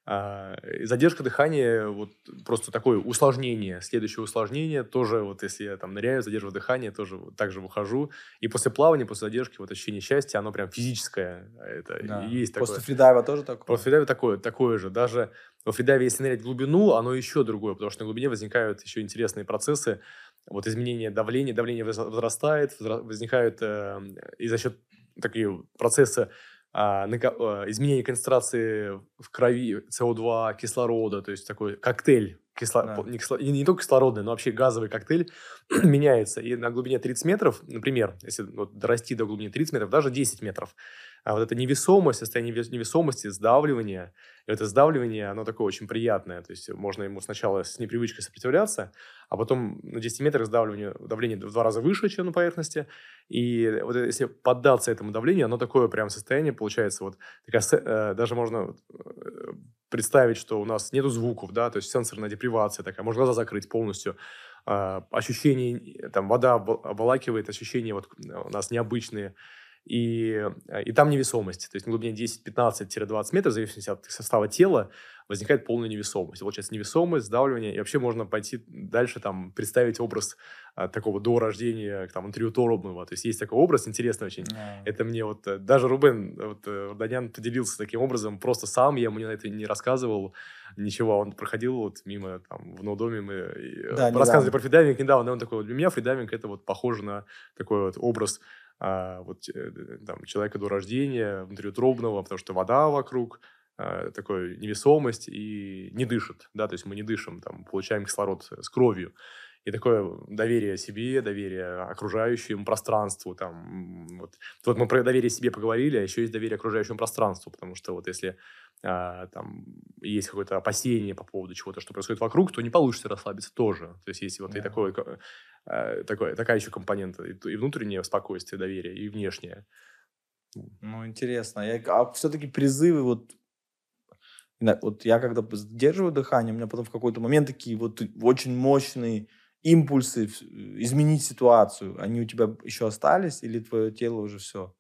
А, задержка дыхания, вот просто такое усложнение, следующее усложнение, тоже вот если я там ныряю, задерживаю дыхание, тоже вот так же выхожу. И после плавания, после задержки, вот ощущение счастья, оно прям физическое. Это да. есть такое. После фридайва тоже такое? После фридайва такое, такое же. Даже во фридайве, если нырять в глубину, оно еще другое, потому что на глубине возникают еще интересные процессы, вот изменение давления, давление возрастает, возникают э, и за счет такие процессы а, а, изменение концентрации в крови СО2, кислорода, то есть такой коктейль, кисло... да. не, кисло... не только кислородный, но вообще газовый коктейль меняется. И на глубине 30 метров, например, если вот, дорасти до глубины 30 метров, даже 10 метров, а вот эта невесомость, состояние невесомости, сдавливание, и это сдавливание, оно такое очень приятное. То есть можно ему сначала с непривычкой сопротивляться, а потом на 10 метрах сдавливание, давление в два раза выше, чем на поверхности. И вот если поддаться этому давлению, оно такое прям состояние получается. Вот такая, э, даже можно э, представить, что у нас нету звуков, да, то есть сенсорная депривация такая, можно глаза закрыть полностью. Э, ощущение, там вода обволакивает, ощущения вот у нас необычные и, э, и там невесомость. То есть на глубине 10-15-20 метров, в зависимости от состава тела, возникает полная невесомость. Получается невесомость, сдавливание, и вообще можно пойти дальше, там, представить образ а, такого до рождения, там, интервьюторобного. То есть есть такой образ интересный очень. Yeah. Это мне вот, э, даже Рубен, вот, Данян поделился таким образом, просто сам, я ему на это не рассказывал, ничего, он проходил вот мимо, там, в ноудоме мы да, рассказывали про фридайвинг недавно, и он такой, вот, для меня фридайвинг это вот похоже на такой вот образ а, вот, э, там, человека до рождения, внутриутробного, потому что вода вокруг, а, такой невесомость и не дышит, да, то есть мы не дышим, там, получаем кислород с кровью. И такое доверие себе, доверие окружающему пространству. Там, вот. вот мы про доверие себе поговорили, а еще есть доверие окружающему пространству, потому что вот если а, там есть какое-то опасение по поводу чего-то, что происходит вокруг, то не получится расслабиться тоже. То есть есть вот yeah. и такое Э, такой, такая еще компонента. И внутреннее спокойствие, доверие, и внешнее. Ну, интересно. Я, а все-таки призывы вот вот я когда задерживаю дыхание, у меня потом в какой-то момент такие вот очень мощные импульсы изменить ситуацию. Они у тебя еще остались или твое тело уже все?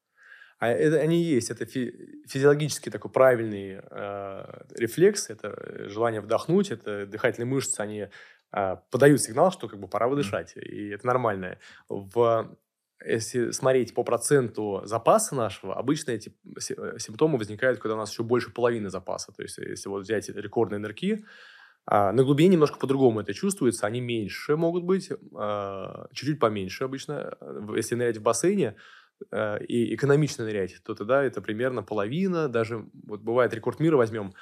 А это, они есть. Это фи- физиологически такой правильный э, рефлекс. Это желание вдохнуть. Это дыхательные мышцы, они э, подают сигнал, что как бы пора выдышать. И это нормально. В, если смотреть по проценту запаса нашего, обычно эти э, симптомы возникают, когда у нас еще больше половины запаса. То есть если вот взять рекордные нырки, а, на глубине немножко по-другому это чувствуется. Они меньше могут быть, а, чуть-чуть поменьше обычно. Если нырять в бассейне, Э, и экономично нырять, то тогда это примерно половина, даже вот бывает рекорд мира возьмем,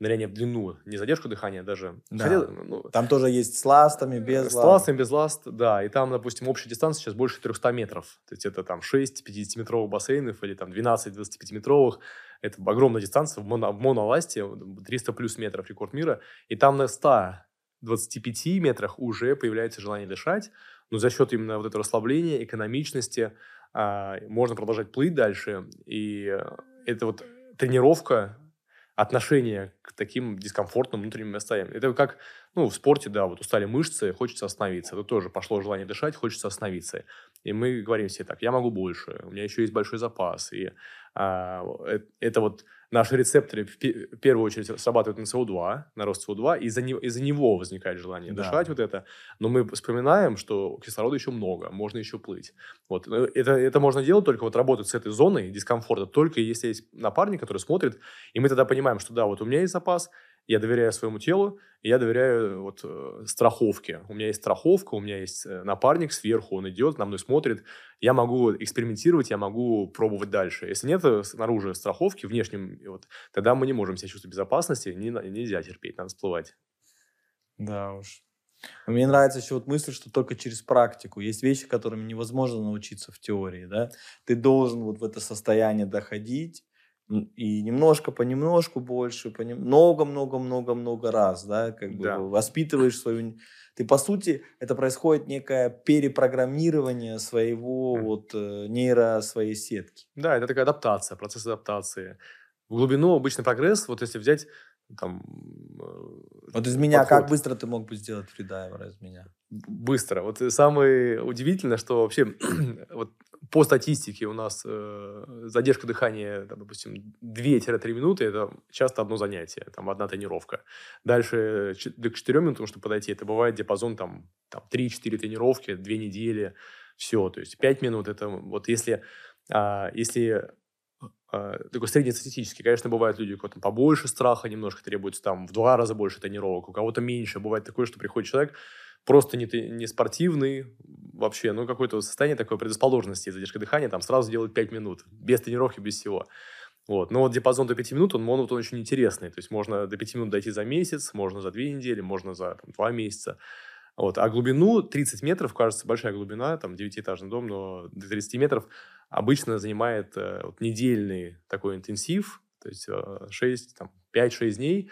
ныряние в длину, не задержку дихания даже. Да. Хотя, ну, там тоже есть с ластами, без С ластами, без ласт, да. И там, допустим, общая дистанция сейчас больше 300 метров. То есть это там 6 50-метровых бассейнов или там 12 25-метровых. Это огромная дистанция в, моно, в моноласте, 300 плюс метров рекорд мира. И там на 125 метрах уже появляется желание дышать. Но за счет именно вот этого расслабления, экономичности, а, можно продолжать плыть дальше. И э, это вот тренировка отношения к таким дискомфортным внутренним состояниям. Это как, ну, в спорте, да, вот устали мышцы, хочется остановиться. Это тоже пошло желание дышать, хочется остановиться. И мы говорим себе так, я могу больше, у меня еще есть большой запас. И а, э, это вот наши рецепторы в первую очередь срабатывают на СО2, на рост СО2, и из-за него, из него возникает желание да. дышать вот это. Но мы вспоминаем, что кислорода еще много, можно еще плыть. Вот. Это, это можно делать только вот работать с этой зоной дискомфорта, только если есть напарник, который смотрит, и мы тогда понимаем, что да, вот у меня есть запас, я доверяю своему телу, и я доверяю вот, э, страховке. У меня есть страховка, у меня есть э, напарник сверху, он идет, на мной смотрит. Я могу экспериментировать, я могу пробовать дальше. Если нет э, снаружи страховки, внешнем, вот, тогда мы не можем себя чувствовать безопасности, не, нельзя терпеть, надо всплывать. Да уж. Мне нравится еще вот мысль, что только через практику. Есть вещи, которыми невозможно научиться в теории, да. Ты должен вот в это состояние доходить, и немножко понемножку больше, много-много-много-много раз, да, как бы да. воспитываешь свою... Ты, по сути, это происходит некое перепрограммирование своего mm. вот э, нейро своей сетки. Да, это такая адаптация, процесс адаптации. В глубину обычный прогресс, вот если взять там... Э, вот из меня, подход. как быстро ты мог бы сделать фридайвера из меня? Быстро. Вот самое удивительное, что вообще вот по статистике у нас э, задержка дыхания, там, допустим, 2-3 минуты – это часто одно занятие, там, одна тренировка. Дальше до 4 минут, чтобы подойти, это бывает диапазон там, там 3-4 тренировки, 2 недели, все. То есть 5 минут – это вот если, а, если а, такой среднестатистический. Конечно, бывают люди, у кого-то побольше страха немножко требуется, там в два раза больше тренировок, у кого-то меньше. Бывает такое, что приходит человек, просто не, не спортивный вообще, ну, какое-то состояние такой предрасположенности, задержка дыхания, там сразу делать 5 минут, без тренировки, без всего. Вот. Но вот диапазон до 5 минут, он, он, он очень интересный. То есть можно до 5 минут дойти за месяц, можно за 2 недели, можно за там, 2 месяца. Вот. А глубину 30 метров, кажется, большая глубина, там девятиэтажный дом, но до 30 метров обычно занимает э, вот, недельный такой интенсив, то есть э, 6, там, 5-6 дней.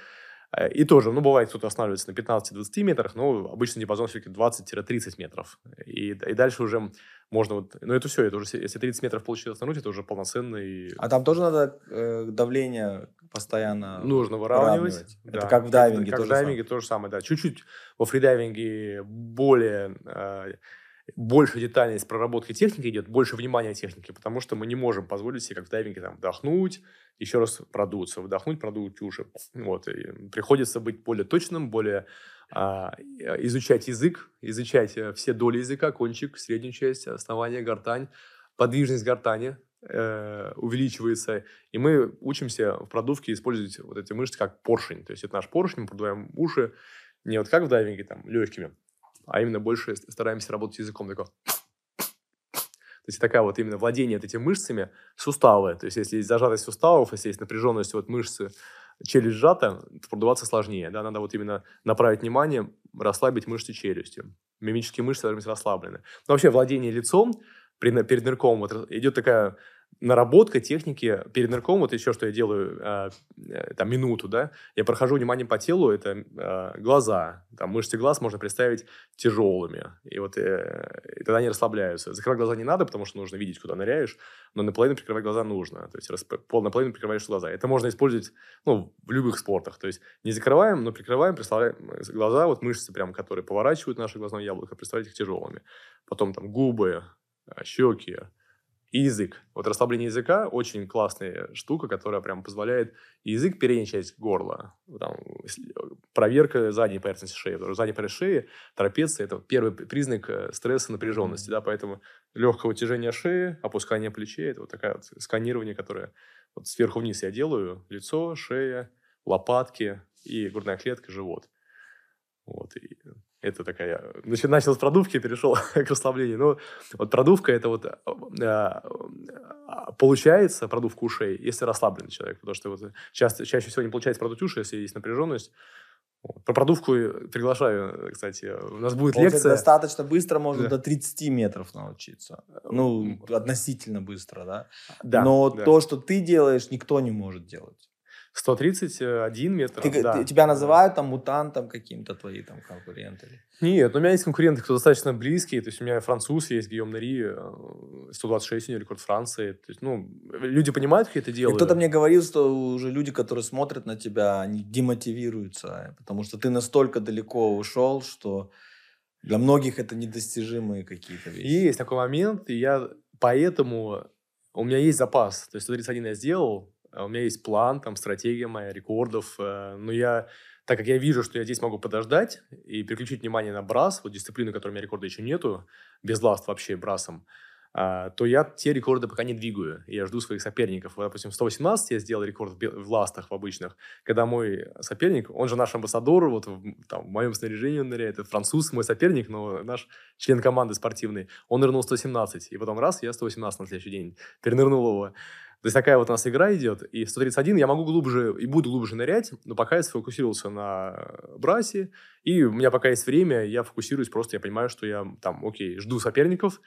Э, и тоже, ну, бывает, кто-то останавливается на 15-20 метрах, но обычно диапазон все-таки 20-30 метров. И, и дальше уже можно вот... Ну, это все, это уже, если 30 метров получилось остануть, это уже полноценный... А там тоже надо э, давление постоянно Нужно выравнивать. выравнивать. Это как в дайвинге. Как в дайвинге то же самое, да. Чуть-чуть во фридайвинге более... Э, больше детальность проработки техники идет, больше внимания техники, потому что мы не можем позволить себе, как в дайвинге, там, вдохнуть, еще раз продуться, вдохнуть, продуть уши. Вот, и приходится быть более точным, более а, изучать язык, изучать э, все доли языка, кончик, среднюю часть, основание, гортань, подвижность гортани э, увеличивается, и мы учимся в продувке использовать вот эти мышцы как поршень, то есть это наш поршень, мы продуваем уши, не вот как в дайвинге, там, легкими, а именно больше стараемся работать языком, такой то есть такая вот именно владение этими мышцами, суставы. То есть если есть зажатость суставов, если есть напряженность вот мышцы, челюсть сжата, продуваться сложнее. Да? Надо вот именно направить внимание, расслабить мышцы челюсти. Мимические мышцы должны быть расслаблены. Но вообще владение лицом перед нырком вот идет такая наработка техники перед нырком, вот еще что я делаю, э, там, минуту, да, я прохожу внимание по телу, это э, глаза, там, мышцы глаз можно представить тяжелыми, и вот э, и тогда они расслабляются. Закрывать глаза не надо, потому что нужно видеть, куда ныряешь, но наполовину прикрывать глаза нужно, то есть расп... наполовину прикрываешь глаза. Это можно использовать, ну, в любых спортах, то есть не закрываем, но прикрываем, представляем глаза, вот мышцы прям, которые поворачивают наше глазное яблоко, представляете их тяжелыми. Потом там губы, щеки, и язык. Вот расслабление языка очень классная штука, которая прям позволяет язык передняя часть горла. Там, проверка задней поверхности шеи. Потому что задняя поверхность шеи, трапеция – это первый признак э, стресса, напряженности. Да? Поэтому легкое утяжение шеи, опускание плечей – это вот такое вот сканирование, которое вот сверху вниз я делаю. Лицо, шея, лопатки и грудная клетка, живот. Вот, и это такая... Значит, начал с продувки, перешел к расслаблению. Но вот продувка, это вот э, получается, продувка ушей, если расслабленный человек. Потому что вот часто, чаще всего не получается продуть уши, если есть напряженность. Вот. Про продувку приглашаю, кстати. У нас будет Он лекция. достаточно быстро можно Да. до 30 метров научиться. Ну, относительно быстро, да? Да, Но да. то, что ты делаешь, никто не может делать. 131 метр. Ты- да. ты- тебя называют там мутантом каким-то твои там конкуренты? Нет, у меня есть конкуренты, кто достаточно близкие. То есть у меня француз есть, Гийом Нери, э, 126 у него рекорд Франции. То есть, ну, люди понимают, как это И делаю. кто-то мне говорил, что уже люди, которые смотрят на тебя, они демотивируются, потому что ты настолько далеко ушел, что для многих это недостижимые какие-то вещи. Есть такой момент, и я поэтому... У меня есть запас. То есть 131 я сделал, у меня есть план, там, стратегия моя, рекордов. э, Но я, так как я вижу, что я здесь могу подождать и переключить внимание на брас, вот дисциплины, которой у меня рекорда еще нету, без ласт вообще брасом, а, то я те рекорды пока не двигаю. Я жду своих соперников. Вот, допустим, в 118 я сделал рекорд в ластах, в обычных, когда мой соперник, он же наш амбассадор, вот в, там, в моем снаряжении он ныряет, это француз, мой соперник, но наш член команды спортивный, он нырнул 117, и потом раз, я 118 на следующий день, перенырнул его. То есть такая вот у нас игра идет, и в 131 я могу глубже и буду глубже нырять, но пока я сфокусировался на брасе, и у меня пока есть время, я фокусируюсь просто, я понимаю, что я там, окей, жду соперников,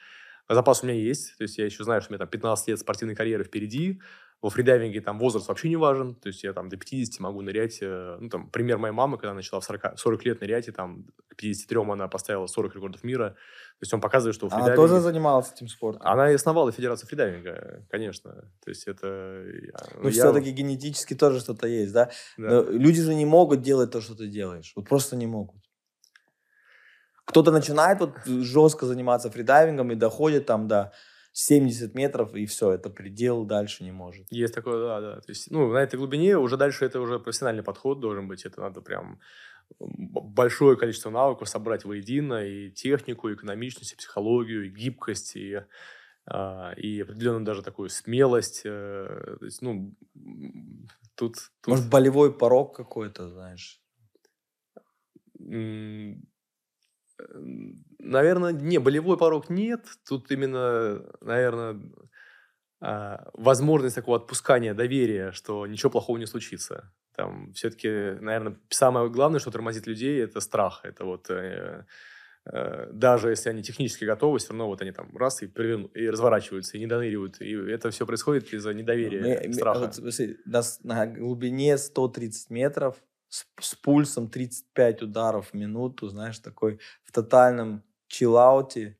запас у меня есть, то есть я еще знаю, что у меня там 15 лет спортивной карьеры впереди, во фридайвинге там возраст вообще не важен, то есть я там до 50 могу нырять, э, ну там пример моей мамы, когда начала в 40, 40 лет нырять, и там к 53 она поставила 40 рекордов мира, то есть он показывает, что в Она тоже занималась этим спортом? она и основала Федерацию фридайвинга, конечно. То есть это... я- Ну, я- все-таки генетически тоже что-то есть, да? да. Но люди же не могут делать то, что ты делаешь. Вот просто не могут. Кто-то начинает вот жестко заниматься фридайвингом и доходит там до 70 метров, и все, это предел, дальше не может. Есть такое, да, да. То есть, ну, на этой глубине уже дальше это уже профессиональный подход должен быть. Это надо прям большое количество навыков собрать воедино, и технику, и экономичность, и психологию, и гибкость, и, а, и определенную даже такую смелость. э, То есть, ну, тут... тут Может, болевой порог какой-то, знаешь. Наверное, не, болевой порог нет. Тут именно, наверное, а, возможность такого отпускания доверия, что ничего плохого не случится. Там все-таки, наверное, самое главное, что тормозит людей, это страх. Это вот э, э, даже если они технически готовы, все равно вот они там раз и, переверну- и разворачиваются, и не доныривают. И это все происходит из-за недоверия, Ме- ме- страха. вот смотри, на, с- на глубине 130 метров с, с пульсом 35 ударов в минуту, знаешь, такой в тотальном чиллауте.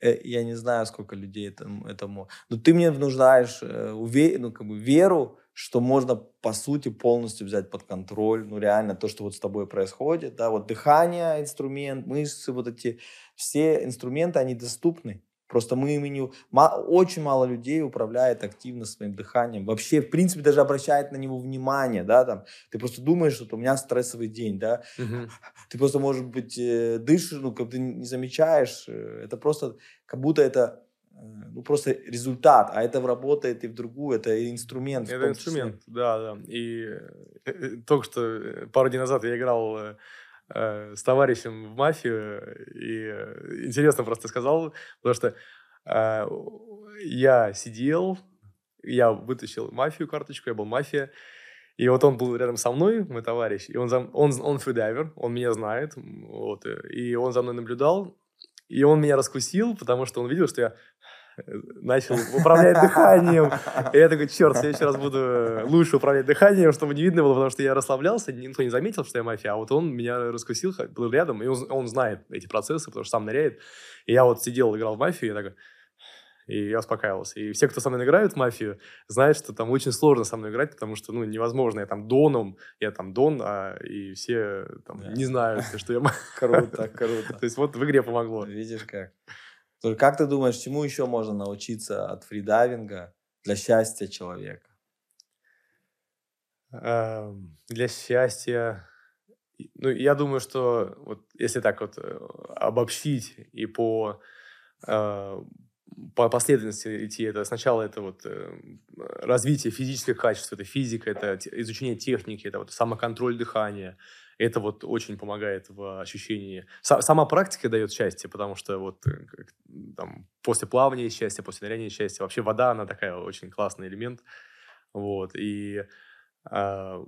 Э, Я не знаю, сколько людей этому, этому. Но ты мне внушаешь э, уве- ну, как бы веру, что можно, по сути, полностью взять под контроль, ну, реально, то, что вот с тобой происходит, да, вот дыхание, инструмент, мышцы, вот эти, все инструменты, они доступны. Просто мы ими не... ма- Очень мало людей управляет активно своим дыханием. Вообще, в принципе, даже обращает на него внимание, да, там. Ты просто думаешь, что у меня стрессовый день, да. Мгм. Ты просто, может быть, э, дышишь, ну, как ты не замечаешь. э, Это просто, как будто это, э, ну, просто результат. А это работает и в другую, это инструмент. Это числе. инструмент, да, да. И только что пару дней назад я играл э, с товарищем в мафию, и интересно просто сказал, потому что э, я сидел, я вытащил мафию карточку, я был мафия, и вот он был рядом со мной, мой товарищ, и он, за- он, он фридайвер, он меня знает, вот, и он за мной наблюдал, и он меня раскусил, потому что он видел, что я начал управлять дыханием. И я такой, черт, в следующий раз буду э, лучше управлять дыханием, чтобы не видно было, потому что я расслаблялся, никто не заметил, что я мафия, а вот он меня раскусил, был рядом, и он, он знает эти процессы, потому что сам ныряет. И я вот сидел, играл в мафию, и я такой, и я успокаивался. И все, кто со мной играют в мафию, знают, что там очень сложно со мной играть, потому что, ну, невозможно. Я там доном, я там дон, а, и все там Да. не знают, что я... Круто, круто. То есть вот в игре помогло. Видишь как. То Как ты думаешь, чему еще можно научиться от фридайвинга для счастья человека? Эм, Для счастья, ну, я думаю, что вот если так вот э, обобщить и по, э, по последовательности идти, это сначала это вот э, развитие физических качеств, это физика, это изучение техники, это вот самоконтроль дыхания, это вот очень помогает в ощущении. Са- сама практика дает счастье, потому что вот э, там, после плавания счастье, после ныряния счастье. Вообще вода, она такая очень классный элемент. Вот, и а,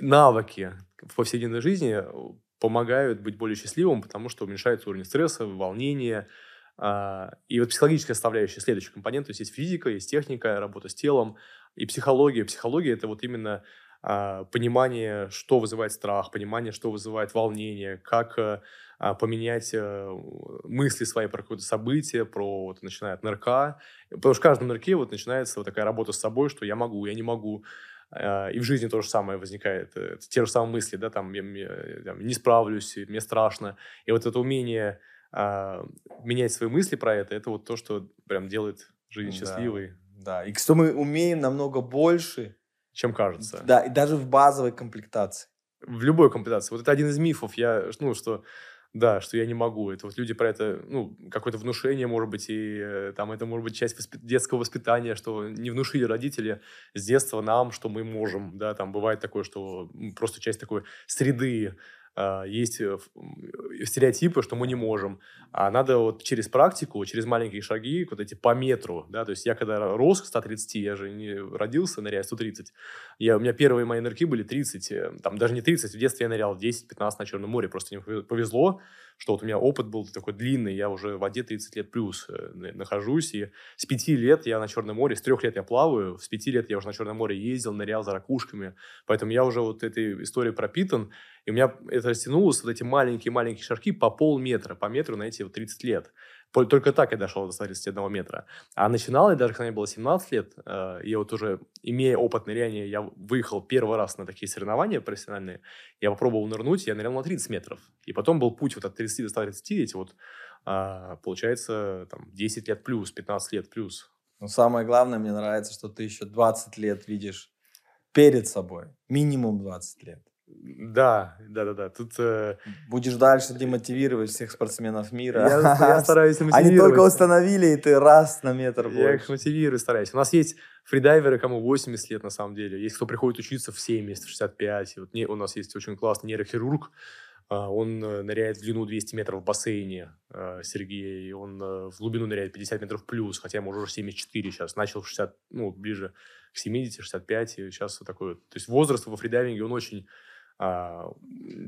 навыки в повседневной жизни э, помогают быть более счастливым, потому что уменьшается уровень стресса, волнения. а, И вот психологическая составляющая, следующий компонент, то есть есть физика, есть техника, работа с телом и психология. Психология – это вот именно понимание, что вызывает страх, понимание, что вызывает волнение, как э, а, поменять э, мысли свои про какое-то событие, про, вот, начиная от нырка. Потому что в каждом нырке вот начинается вот такая работа с собой, что я могу, я не могу, а, И в жизни то же самое возникает. э, это те же самые мысли, да, там, я, я- там, не справлюсь, мне страшно. И вот это умение а, менять свои мысли про это, это вот то, что прям делает жизнь Да. счастливой, Да, и что мы умеем намного больше, чем кажется. да, и даже в базовой комплектации. В любой комплектации. Вот это один из мифов, я, ну, что да, что я не могу. Это вот люди про это, ну, какое-то внушение, может быть, и э, там это может быть часть воспи- детского воспитания, что не внушили родители с детства нам, что мы можем, да, там бывает такое, что просто часть такой среды, есть э, стереотипы, что мы не можем. А надо вот через практику, через маленькие шаги, вот эти по метру, да, то есть я когда рос к 130, я же не родился, ныряя 130, я, у меня первые мои нырки были 30, э, там даже не 30, в детстве я нырял 10-15 на Черном море, просто мне пове- повезло, что вот у меня опыт был такой длинный, я уже в воде 30 лет плюс э, на- нахожусь, и с 5 лет я на Черном море, с 3 лет я плаваю, с 5 лет я уже на Черном море ездил, нырял за ракушками, поэтому я уже вот этой историей пропитан, и у меня это растянулось, вот эти маленькие-маленькие шажки по полметра, по метру на эти вот 30 лет. Только так я дошел до 131 метра. А начинал я даже, когда мне было 17 лет, э, я вот уже, имея опыт ныряния, я выехал первый раз на такие соревнования профессиональные, я попробовал нырнуть, я нырял на 30 метров. И потом был путь вот от 30 до 130, эти вот, а, получается, там, 10 лет плюс, 15 лет плюс. Но самое главное, мне нравится, что ты еще 20 лет видишь перед собой. Минимум 20 лет. Да, да-да-да, тут... э, Будешь дальше демотивировать всех спортсменов мира. я, я стараюсь Они мотивировать. только установили, и ты раз на метр Я их больше. мотивирую, стараюсь. У нас есть фридайверы, кому 80 лет на самом деле. Есть кто приходит учиться в 70, в 65. И вот не, у нас есть очень классный нейрохирург. а, Он э, ныряет в длину 200 метров в бассейне, э, Сергей. Он э, в глубину ныряет 50 метров плюс, хотя ему уже 74 сейчас. Начал в 60, ну, ближе к 70, 65, и сейчас вот такой вот. То есть возраст во фридайвинге, он очень а,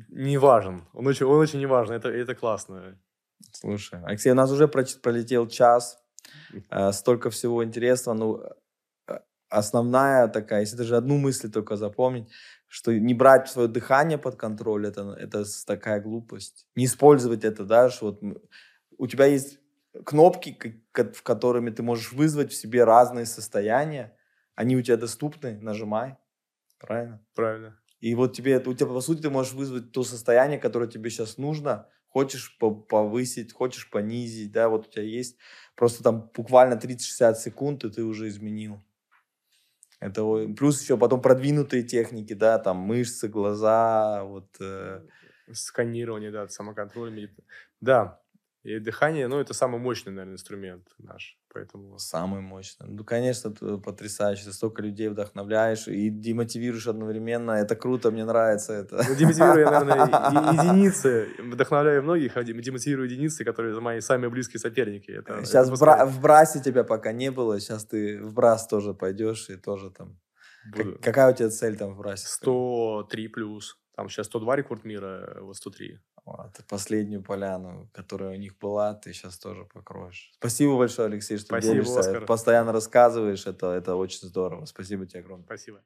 не важен. Он очень, он очень не важен. Это, это классно. Слушай, Алексей, у нас уже пролетел час. Э, Столько всего интересного. Ну, э, основная такая, если даже одну мысль только запомнить, что не брать свое дыхание под контроль, это, это такая глупость. Не использовать это, да, что вот у тебя есть кнопки, в которыми ты можешь вызвать в себе разные состояния. Они у тебя доступны, нажимай. Правильно? Правильно. И вот тебе, у тебя, по сути, ты можешь вызвать то состояние, которое тебе сейчас нужно. Хочешь по- повысить, хочешь понизить, да, вот у тебя есть просто там буквально 30-60 секунд, и ты уже изменил. Это плюс еще потом продвинутые техники, да, там мышцы, глаза, вот. э, Сканирование, да, самоконтроль. Да, и дыхание, ну, это самый мощный, наверное, инструмент наш. Поэтому Самый мощный. Ну, конечно, ты потрясающе. Ты столько людей вдохновляешь и демотивируешь одновременно. Это круто, мне нравится это. Ну, демотивирую я, наверное, единицы. Вдохновляю многих, а дем- демотивирую единицы, которые мои самые близкие соперники. Это, Сейчас это в, бра- в брасе тебя пока не было, сейчас ты в брас тоже пойдешь и тоже там. Как- какая у тебя цель там в брасе? 103 плюс. Там сейчас 102 рекорд мира, вот 103. Вот, последнюю поляну, которая у них была, ты сейчас тоже покроешь. Спасибо большое, Алексей, что Спасибо, делишься, Оскар. постоянно рассказываешь. Это, это очень здорово. Спасибо тебе огромное. Спасибо.